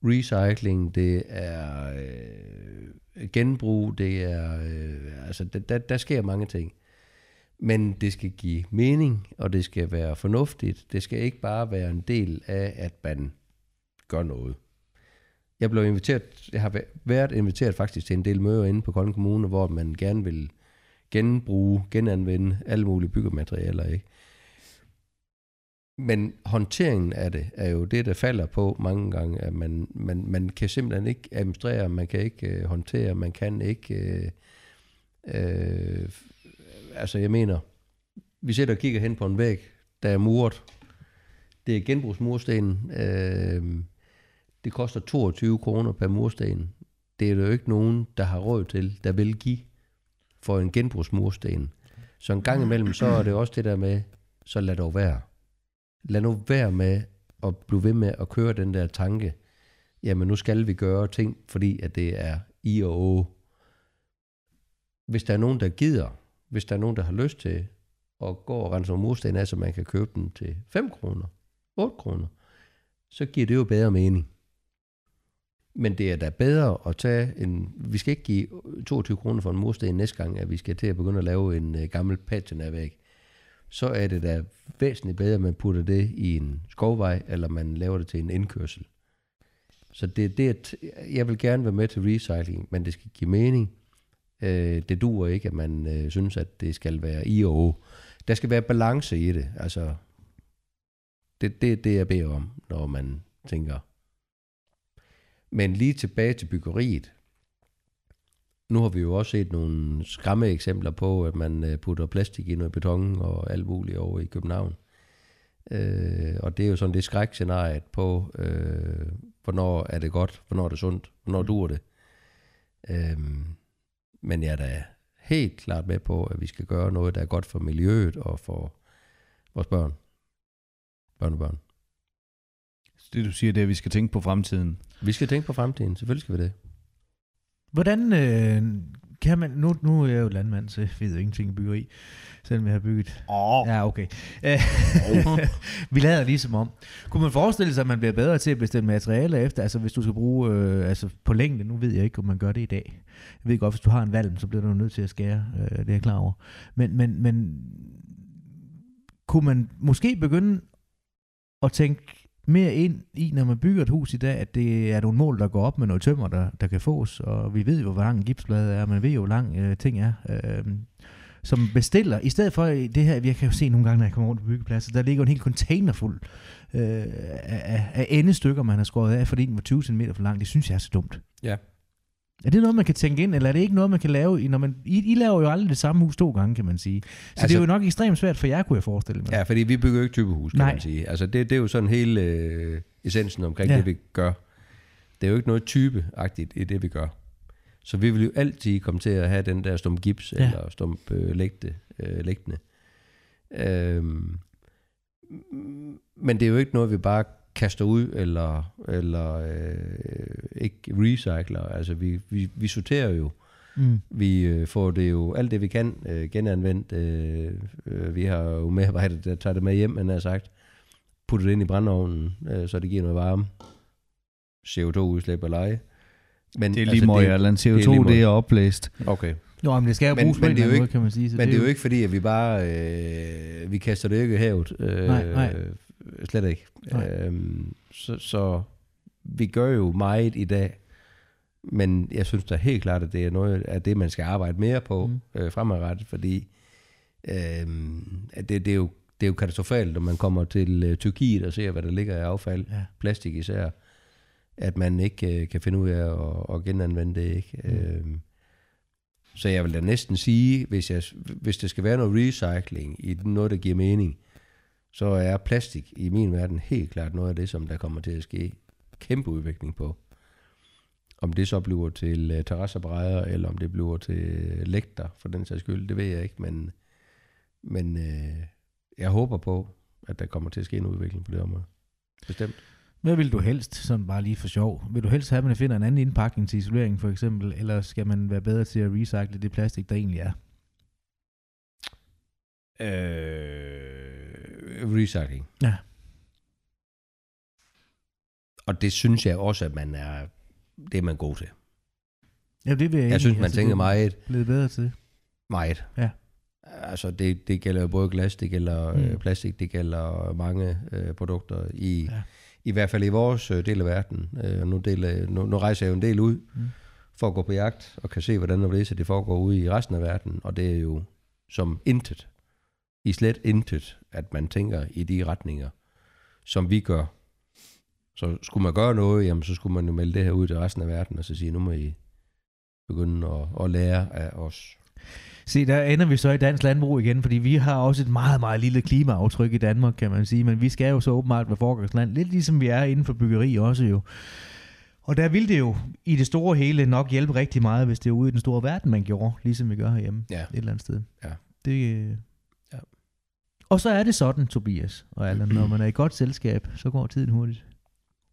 recycling, det er øh, genbrug, det er, øh, altså der, der, der sker mange ting. Men det skal give mening, og det skal være fornuftigt. Det skal ikke bare være en del af, at man gør noget. Jeg blev inviteret, jeg har været inviteret faktisk til en del møder inde på Kolding Kommune, hvor man gerne vil genbruge, genanvende alle mulige byggematerialer, ikke? Men håndteringen af det er jo det, der falder på mange gange, at man, man, man kan simpelthen ikke administrere, man kan ikke øh, håndtere, man kan ikke... Øh, øh, altså jeg mener, vi sætter og kigger hen på en væg, der er muret. Det er genbrugsmurstenen. Øh, det koster 22 kroner per mursten. Det er der jo ikke nogen, der har råd til, der vil give for en genbrugsmursten. Så en gang imellem, så er det også det der med, så lad dog være. Lad nu være med at blive ved med at køre den der tanke, jamen nu skal vi gøre ting, fordi at det er i og å. Hvis der er nogen, der gider, hvis der er nogen, der har lyst til at gå og rense nogle mursten af, så man kan købe den til 5 kroner, 8 kroner, så giver det jo bedre mening. Men det er da bedre at tage en... Vi skal ikke give 22 kroner for en mursten næste gang, at vi skal til at begynde at lave en øh, gammel gammel væg. Så er det da væsentligt bedre, at man putter det i en skovvej, eller man laver det til en indkørsel. Så det, det at jeg vil gerne være med til recycling, men det skal give mening. Øh, det duer ikke, at man øh, synes, at det skal være i og. Der skal være balance i det. Altså, det, det, det jeg beder om, når man tænker. Men lige tilbage til byggeriet. Nu har vi jo også set nogle skræmme eksempler på, at man øh, putter plastik i noget beton og alt muligt over i København. Øh, og det er jo sådan det skrækscenariet på, øh, hvornår er det godt, hvornår er det sundt, hvornår duer det. Øh, men jeg er da helt klart med på, at vi skal gøre noget, der er godt for miljøet og for vores børn. Børnebørn. Børn det du siger, det er, at vi skal tænke på fremtiden. Vi skal tænke på fremtiden, selvfølgelig skal vi det. Hvordan øh, kan man... Nu, nu er jeg jo landmand, så jeg ved jo ingenting i byggeri, selvom jeg har bygget... Åh, Ja, okay. Øh, vi lader ligesom om. Kunne man forestille sig, at man bliver bedre til at bestemme materialer efter, altså hvis du skal bruge øh, altså på længde, nu ved jeg ikke, om man gør det i dag. Jeg ved godt, hvis du har en valm, så bliver du nødt til at skære, øh, det er jeg klar over. Men, men, men kunne man måske begynde at tænke mere ind i, når man bygger et hus i dag, at det er nogle mål, der går op med noget tømmer, der, der kan fås, og vi ved jo, hvor lang en gipsplade er, man ved jo, hvor lang øh, ting er. Øh, som bestiller, i stedet for øh, det her, jeg kan jo se nogle gange, når jeg kommer rundt på byggepladser, der ligger en hel container fuld øh, af, af endestykker, man har skåret af, fordi den var 20 cm for lang. Det synes jeg er så dumt. Ja. Er det noget, man kan tænke ind, eller er det ikke noget, man kan lave, når man, I, I laver jo aldrig det samme hus to gange, kan man sige. Så altså, det Altså- er jo nok ekstremt svært for jer, kunne jeg forestille mig. Ja, fordi vi bygger jo ikke typehus, kan Nej. man sige. Altså det, det er jo sådan hele øh, essensen omkring Ja. det, vi gør. Det er jo ikke noget typeagtigt i det, vi gør. Så vi vil jo altid komme til at have den der stump gips, Ja. eller stump øh, lægte, øh, lægtende. Øhm, men det er jo ikke noget, vi bare kaster ud, eller, eller øh, ikke recycler. Altså vi, vi, vi sorterer jo. Mm. Vi øh, får det jo, alt det vi kan, øh, genanvendt. Øh, øh, vi har jo medarbejdere, der tager det med hjem, man har sagt. Putter det ind i brændeovnen, øh, så det giver noget varme. CO2-udslip og leje. Men, det er lige meget, Allan. CO2, det er det er oplæst. Okay. Nå, men det skal jo Men- bruges men en det er eller jo måde, ikke- kan man sige. Så Men det er jo ikke fordi, at vi bare, øh, vi kaster det ikke i havet. Øh, Nej, nej. Slet ikke. Øhm, så, så vi gør jo meget i dag, men jeg synes da helt klart, at det er noget af det, man skal arbejde mere på Mm. øh, fremadrettet, fordi øh, det, det, er jo, det er jo katastrofalt, når man kommer til øh, Tyrkiet og ser, hvad der ligger af affald, Ja. plastik især, at man ikke øh, kan finde ud af at, at genanvende det. Ikke? Mm. Øh, så jeg vil da næsten sige, hvis, jeg, hvis det skal være noget recycling i noget, der giver mening, så er plastik i min verden helt klart noget af det, som der kommer til at ske kæmpe udvikling på. Om det så bliver til uh, terrassebrædder, eller om det bliver til øh, lægter, for den sags skyld, det ved jeg ikke, men, men uh, jeg håber på, at der kommer til at ske en udvikling på det område. Bestemt. Hvad vil du helst, sådan bare lige for sjov? Vil du helst have, at man finder en anden indpakning til isolering for eksempel, eller skal man være bedre til at recycle det plastik, der egentlig er? Øh, recycling. Ja. Og det synes jeg også, at man er, det er man god til. Ja, det vil jeg Jeg synes, man altså, tænker det er meget, Blevet bedre til. meget. Ja. Altså, det, det gælder jo både glas, det gælder Mm. mm. øh, plastik, det gælder mange øh, produkter i, Ja. i hvert fald i vores øh, del af verden. Øh, nu, del, nu, nu rejser jeg jo en del ud Mm. for at gå på jagt og kan se, hvordan og hvorledes det foregår ude i resten af verden. Og det er jo som intet, i slet intet, at man tænker i de retninger, som vi gør. Så skulle man gøre noget, jamen så skulle man jo melde det her ud til resten af verden, og så sige, nu må I begynde at, at lære af os. Se, der ender vi så i dansk landbrug igen, fordi vi har også et meget, meget lille klimaaftryk i Danmark, kan man sige, men vi skal jo så åbenbart være foregangsland, lidt ligesom vi er inden for byggeri også jo. Og der ville det jo i det store hele nok hjælpe rigtig meget, hvis det er ude i den store verden, man gjorde, ligesom vi gør herhjemme Ja. et eller andet sted. Ja. Det, øh... Og så er det sådan, Tobias og Allan, når man er i godt selskab, så går tiden hurtigt.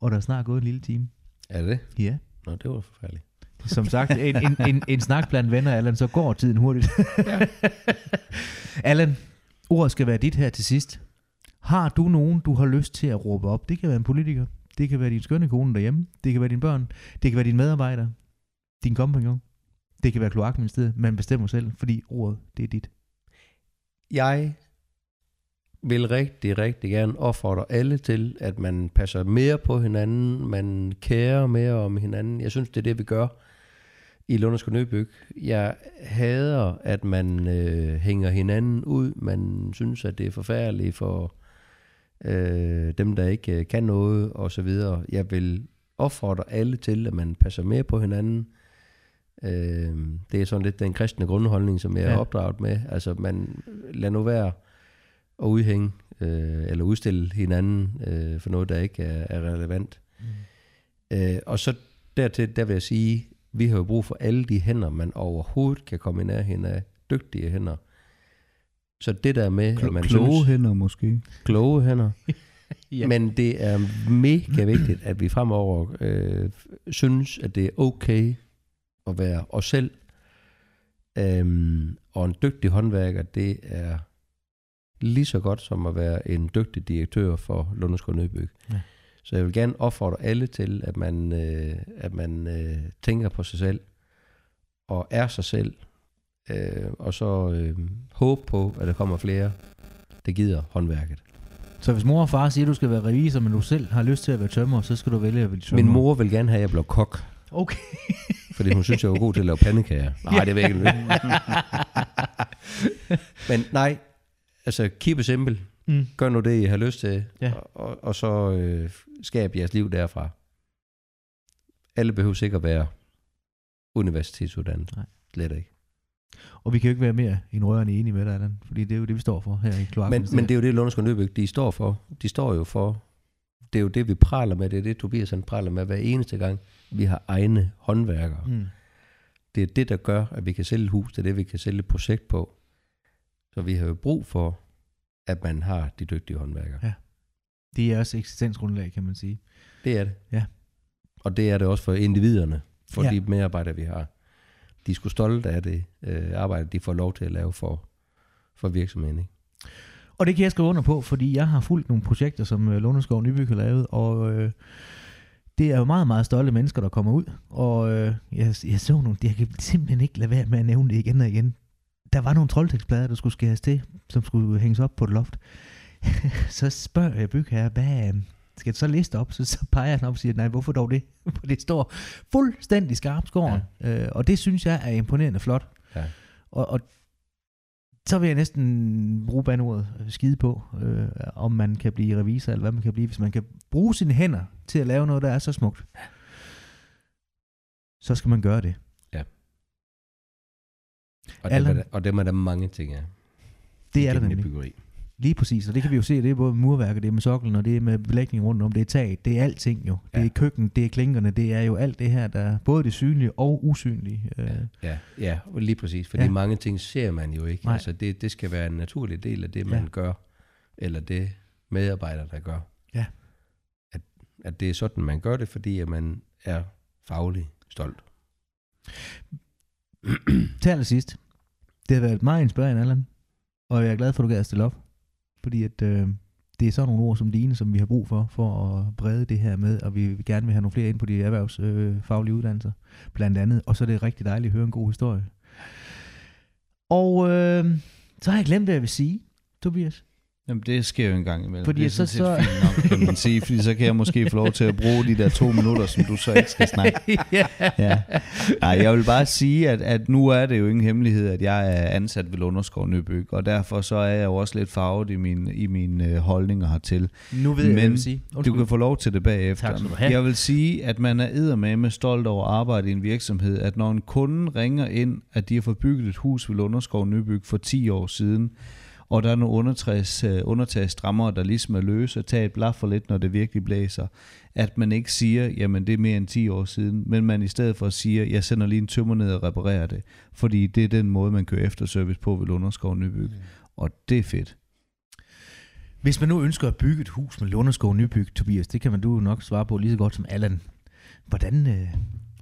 Og der er snart gået en lille time. Er det? Ja. Nå, det var forfærdeligt. Som sagt, en, en, en, en snak blandt venner, Allan, så går tiden hurtigt. Ja. Allan, ordet skal være dit her til sidst. Har du nogen, du har lyst til at råbe op? Det kan være en politiker. Det kan være din skønne kone derhjemme. Det kan være dine børn. Det kan være dine medarbejdere. Din kompagnon. Det kan være kloakministeriet. Man bestemmer selv, fordi ordet, det er dit. Jeg vil rigtig, rigtig gerne opfordre alle til, at man passer mere på hinanden, man kærer mere om hinanden. Jeg synes, det er det, vi gør i Lundersko Nøbyg. Jeg hader, at man øh, hænger hinanden ud. Man synes, at det er forfærdeligt for øh, dem, der ikke øh, kan noget, og så videre. Jeg vil opfordre alle til, at man passer mere på hinanden. Øh, det er sådan lidt den kristne grundholdning, som jeg Ja. er opdraget med. Altså, man lad nu være og udhænge øh, eller udstille hinanden øh, for noget, der ikke er, er relevant. Mm. Øh, og så dertil, der vil jeg sige, vi har jo brug for alle de hænder, man overhovedet kan komme i nærheden af. Dygtige hænder. Så det der med, Klo- at man kloge synes, hænder måske. kloge hænder, Ja. men det er mega vigtigt, at vi fremover øh, synes, at det er okay at være os selv. Øhm, og en dygtig håndværker, det er lige så godt som at være en dygtig direktør for Lunderskov Nøbyg. Ja. Så jeg vil gerne opfordre alle til, at man, øh, at man øh, tænker på sig selv, og er sig selv, øh, og så øh, håbe på, at der kommer flere, der gider håndværket. Så hvis mor og far siger, at du skal være revisor, men du selv har lyst til at være tømmer, så skal du vælge at blive tømmer. Min mor vil gerne have, at jeg blev kok, Okay. fordi hun synes, jeg var god til at lave pandekager. Nej, det jeg ikke. Men nej, altså keep it simple. Mm. Gør nu det, I har lyst til, Ja. og, og, og så øh, skab jeres liv derfra. Alle behøver ikke at være universitetsuddannet. Nej. Slet ikke. Og vi kan jo ikke være mere end rørende enige med dig, Allan, fordi det er jo det, vi står for her i kloakken. Men, men det er jo det, Lunderskov Nøbæk, de står for. De står jo for, det er jo det, vi praler med, det er det, Tobias han praler med hver eneste gang, vi har egne håndværkere. Mm. Det er det, der gør, at vi kan sælge hus, det er det, vi kan sælge projekt på. Så vi har jo brug for, at man har de dygtige håndværkere. Ja. Det er også eksistensgrundlag, kan man sige. Det er det. Ja. Og det er det også for individerne, for Ja. de medarbejdere, vi har. De sgu stolte af det øh, arbejde, de får lov til at lave for, for virksomheden. Ikke? Og det kan jeg skrive under på, fordi jeg har fulgt nogle projekter, som øh, Lundeskov Nybyg har lavet, og øh, det er jo meget, meget stolte mennesker, der kommer ud. Og øh, jeg, jeg så nogle, jeg kan simpelthen ikke lade være med at nævne det igen og igen. Der var nogle troldtekstplader, der skulle skæres til, som skulle hænges op på et loft. så spørger jeg bygherre, hvad øh, skal det så liste op? Så, så peger han op og siger, nej, hvorfor dog det? For det står fuldstændig skarpt skåren. Ja. Øh, og det synes jeg er imponerende flot. Ja. Og, og så vil jeg næsten bruge bandeordet øh, skide på, øh, om man kan blive revisor, eller hvad man kan blive, hvis man kan bruge sine hænder til at lave noget, der er så smukt. Så skal man gøre det. Og, dem Allan. er der, og dem er der mange ting af. Det er der nemlig. byggeri. Lige præcis, og det kan vi jo se, det er både murværket, det er med soklen, og det er med belægning rundt om, det er taget, det er alting jo. Det Ja. er køkken, det er klinkerne, det er jo alt det her, der er både det synlige og usynlige. Øh, Ja, ja, lige præcis. Fordi Ja. ja. mange ting ser man jo ikke. Nej. Altså det, det skal være en naturlig del af det, man Ja. ja. gør. Eller det medarbejder, der gør. Ja. At, at det er sådan, man gør det, fordi at man er faglig stolt. Til allersidst, det har været meget inspirerende, Allan, og jeg er glad for, at du gad at stille op, fordi at, øh, det er sådan nogle ord som dine, som vi har brug for, for at brede det her med, og vi vil gerne vil have nogle flere ind på de erhvervsfaglige øh, uddannelser, blandt andet, og så er det rigtig dejligt at høre en god historie. Og øh, så har jeg glemt, hvad jeg vil sige, Tobias. Jamen, det sker jo en gang imellem. Fordi det er så- så- fint nok, kan man sige, fordi så kan jeg måske få lov til at bruge de der to minutter, som du så ikke skal snakke. ja. Ja. Nej, jeg vil bare sige, at, at nu er det jo ingen hemmelighed, at jeg er ansat ved Lunderskov Nybyg, og derfor så er jeg jo også lidt farvet i mine i min, øh, holdninger hertil. Nu ved jeg, hvad jeg Men vil sige. Du kan få lov til det bagefter. Tak have. Jeg vil sige, at man er med stolt over at arbejde i en virksomhed, at når en kunde ringer ind, at de har fået bygget et hus ved Lunderskov Nybyg for 10 år siden, og der er nogle undertags, øh, undertagsstrammer, der ligesom er løse, og tager et blaf for lidt, når det virkelig blæser. At man ikke siger, jamen det er mere end 10 år siden, men man i stedet for siger, jeg sender lige en tømmer ned og reparerer det. Fordi det er den måde, man kører efterservice på ved Lunderskov Nybyg. Mm. Og det er fedt. Hvis man nu ønsker at bygge et hus med Lunderskov Nybyg, Tobias, det kan man du nok svare på lige så godt som Allan. Hvordan, øh,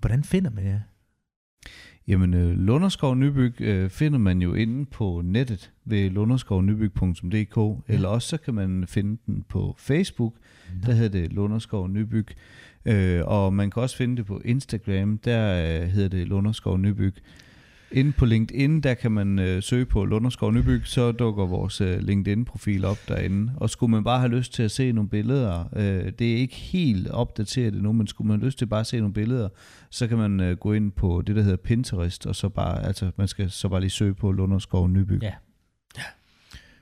hvordan finder man jer? Jamen, øh, Lunderskov Nybyg øh, finder man jo inde på nettet ved lunderskovnybyg.dk, ja. eller også så kan man finde den på Facebook, der hedder det Lunderskov Nybyg, øh, og man kan også finde det på Instagram, der øh, hedder det Lunderskov Nybyg. Inde på LinkedIn, der kan man øh, søge på Lunderskov Nybyg, så dukker vores øh, LinkedIn-profil op derinde. Og skulle man bare have lyst til at se nogle billeder, øh, det er ikke helt opdateret endnu, men skulle man have lyst til bare at se nogle billeder, så kan man øh, gå ind på det, der hedder Pinterest, og så bare, altså, man skal så bare lige søge på Lunderskov Nybyg. Ja.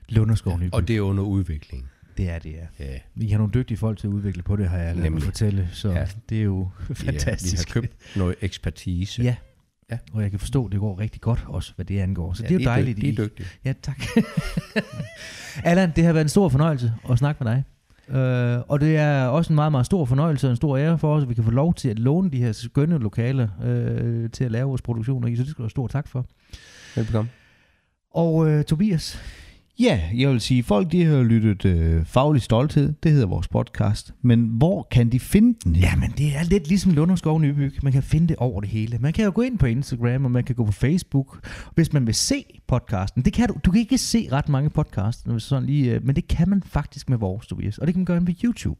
Lunderskov Nybyg. Og det er under udvikling. det er det, ja. Ja. Vi har nogle dygtige folk til at udvikle på det, har jeg ladet mig fortælle, så ja. Ja. det er jo fantastisk. vi har købt noget ekspertise. Ja, Ja. Og jeg kan forstå, at det går rigtig godt også, hvad det angår. Så Ja, det er jo de dejligt. dyg- de er dygtige. Ja, tak. Allan, det har været en stor fornøjelse at snakke med dig. Uh, og det er også en meget, meget stor fornøjelse og en stor ære for os, at vi kan få lov til at låne de her skønne lokaler uh, til at lave vores produktioner i. Så det skal du have stor tak for. Velbekomme. Og uh, Tobias, Ja, jeg vil sige, folk de har lyttet øh, Faglig Stolthed, det hedder vores podcast, men hvor kan de finde den? henne? Jamen, det er lidt ligesom Lunderskov Nybyg. Man kan finde det over det hele. Man kan jo gå ind på Instagram, og man kan gå på Facebook, hvis man vil se podcasten. Det kan du. Du kan ikke se ret mange podcasts, hvis sådan lige, øh, men det kan man faktisk med vores, Tobias. Og det kan man gøre ind på YouTube.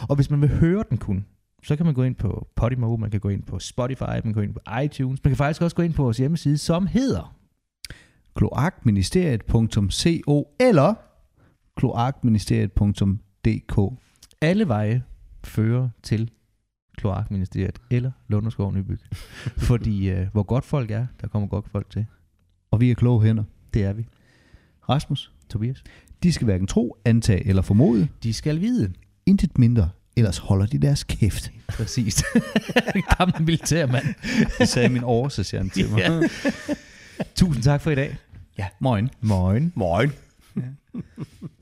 Og hvis man vil høre den kun, så kan man gå ind på Podimo, man kan gå ind på Spotify, man kan gå ind på iTunes. Man kan faktisk også gå ind på vores hjemmeside, som hedder kloakministeriet.co eller kloakministeriet.dk. Alle veje fører til Kloakministeriet eller Lunderskov Nybyg. Fordi øh, hvor godt folk er, der kommer godt folk til. Og vi er kloge hænder. Det er vi. Rasmus, Tobias. de skal hverken tro, antage eller formode. De skal vide. Intet mindre, ellers holder de deres kæft. Præcis. Gammel militærmand. Det sagde min oversergeant til mig. Ja. Tusind tak for i dag. Ja, moin. Morgen. Morgen.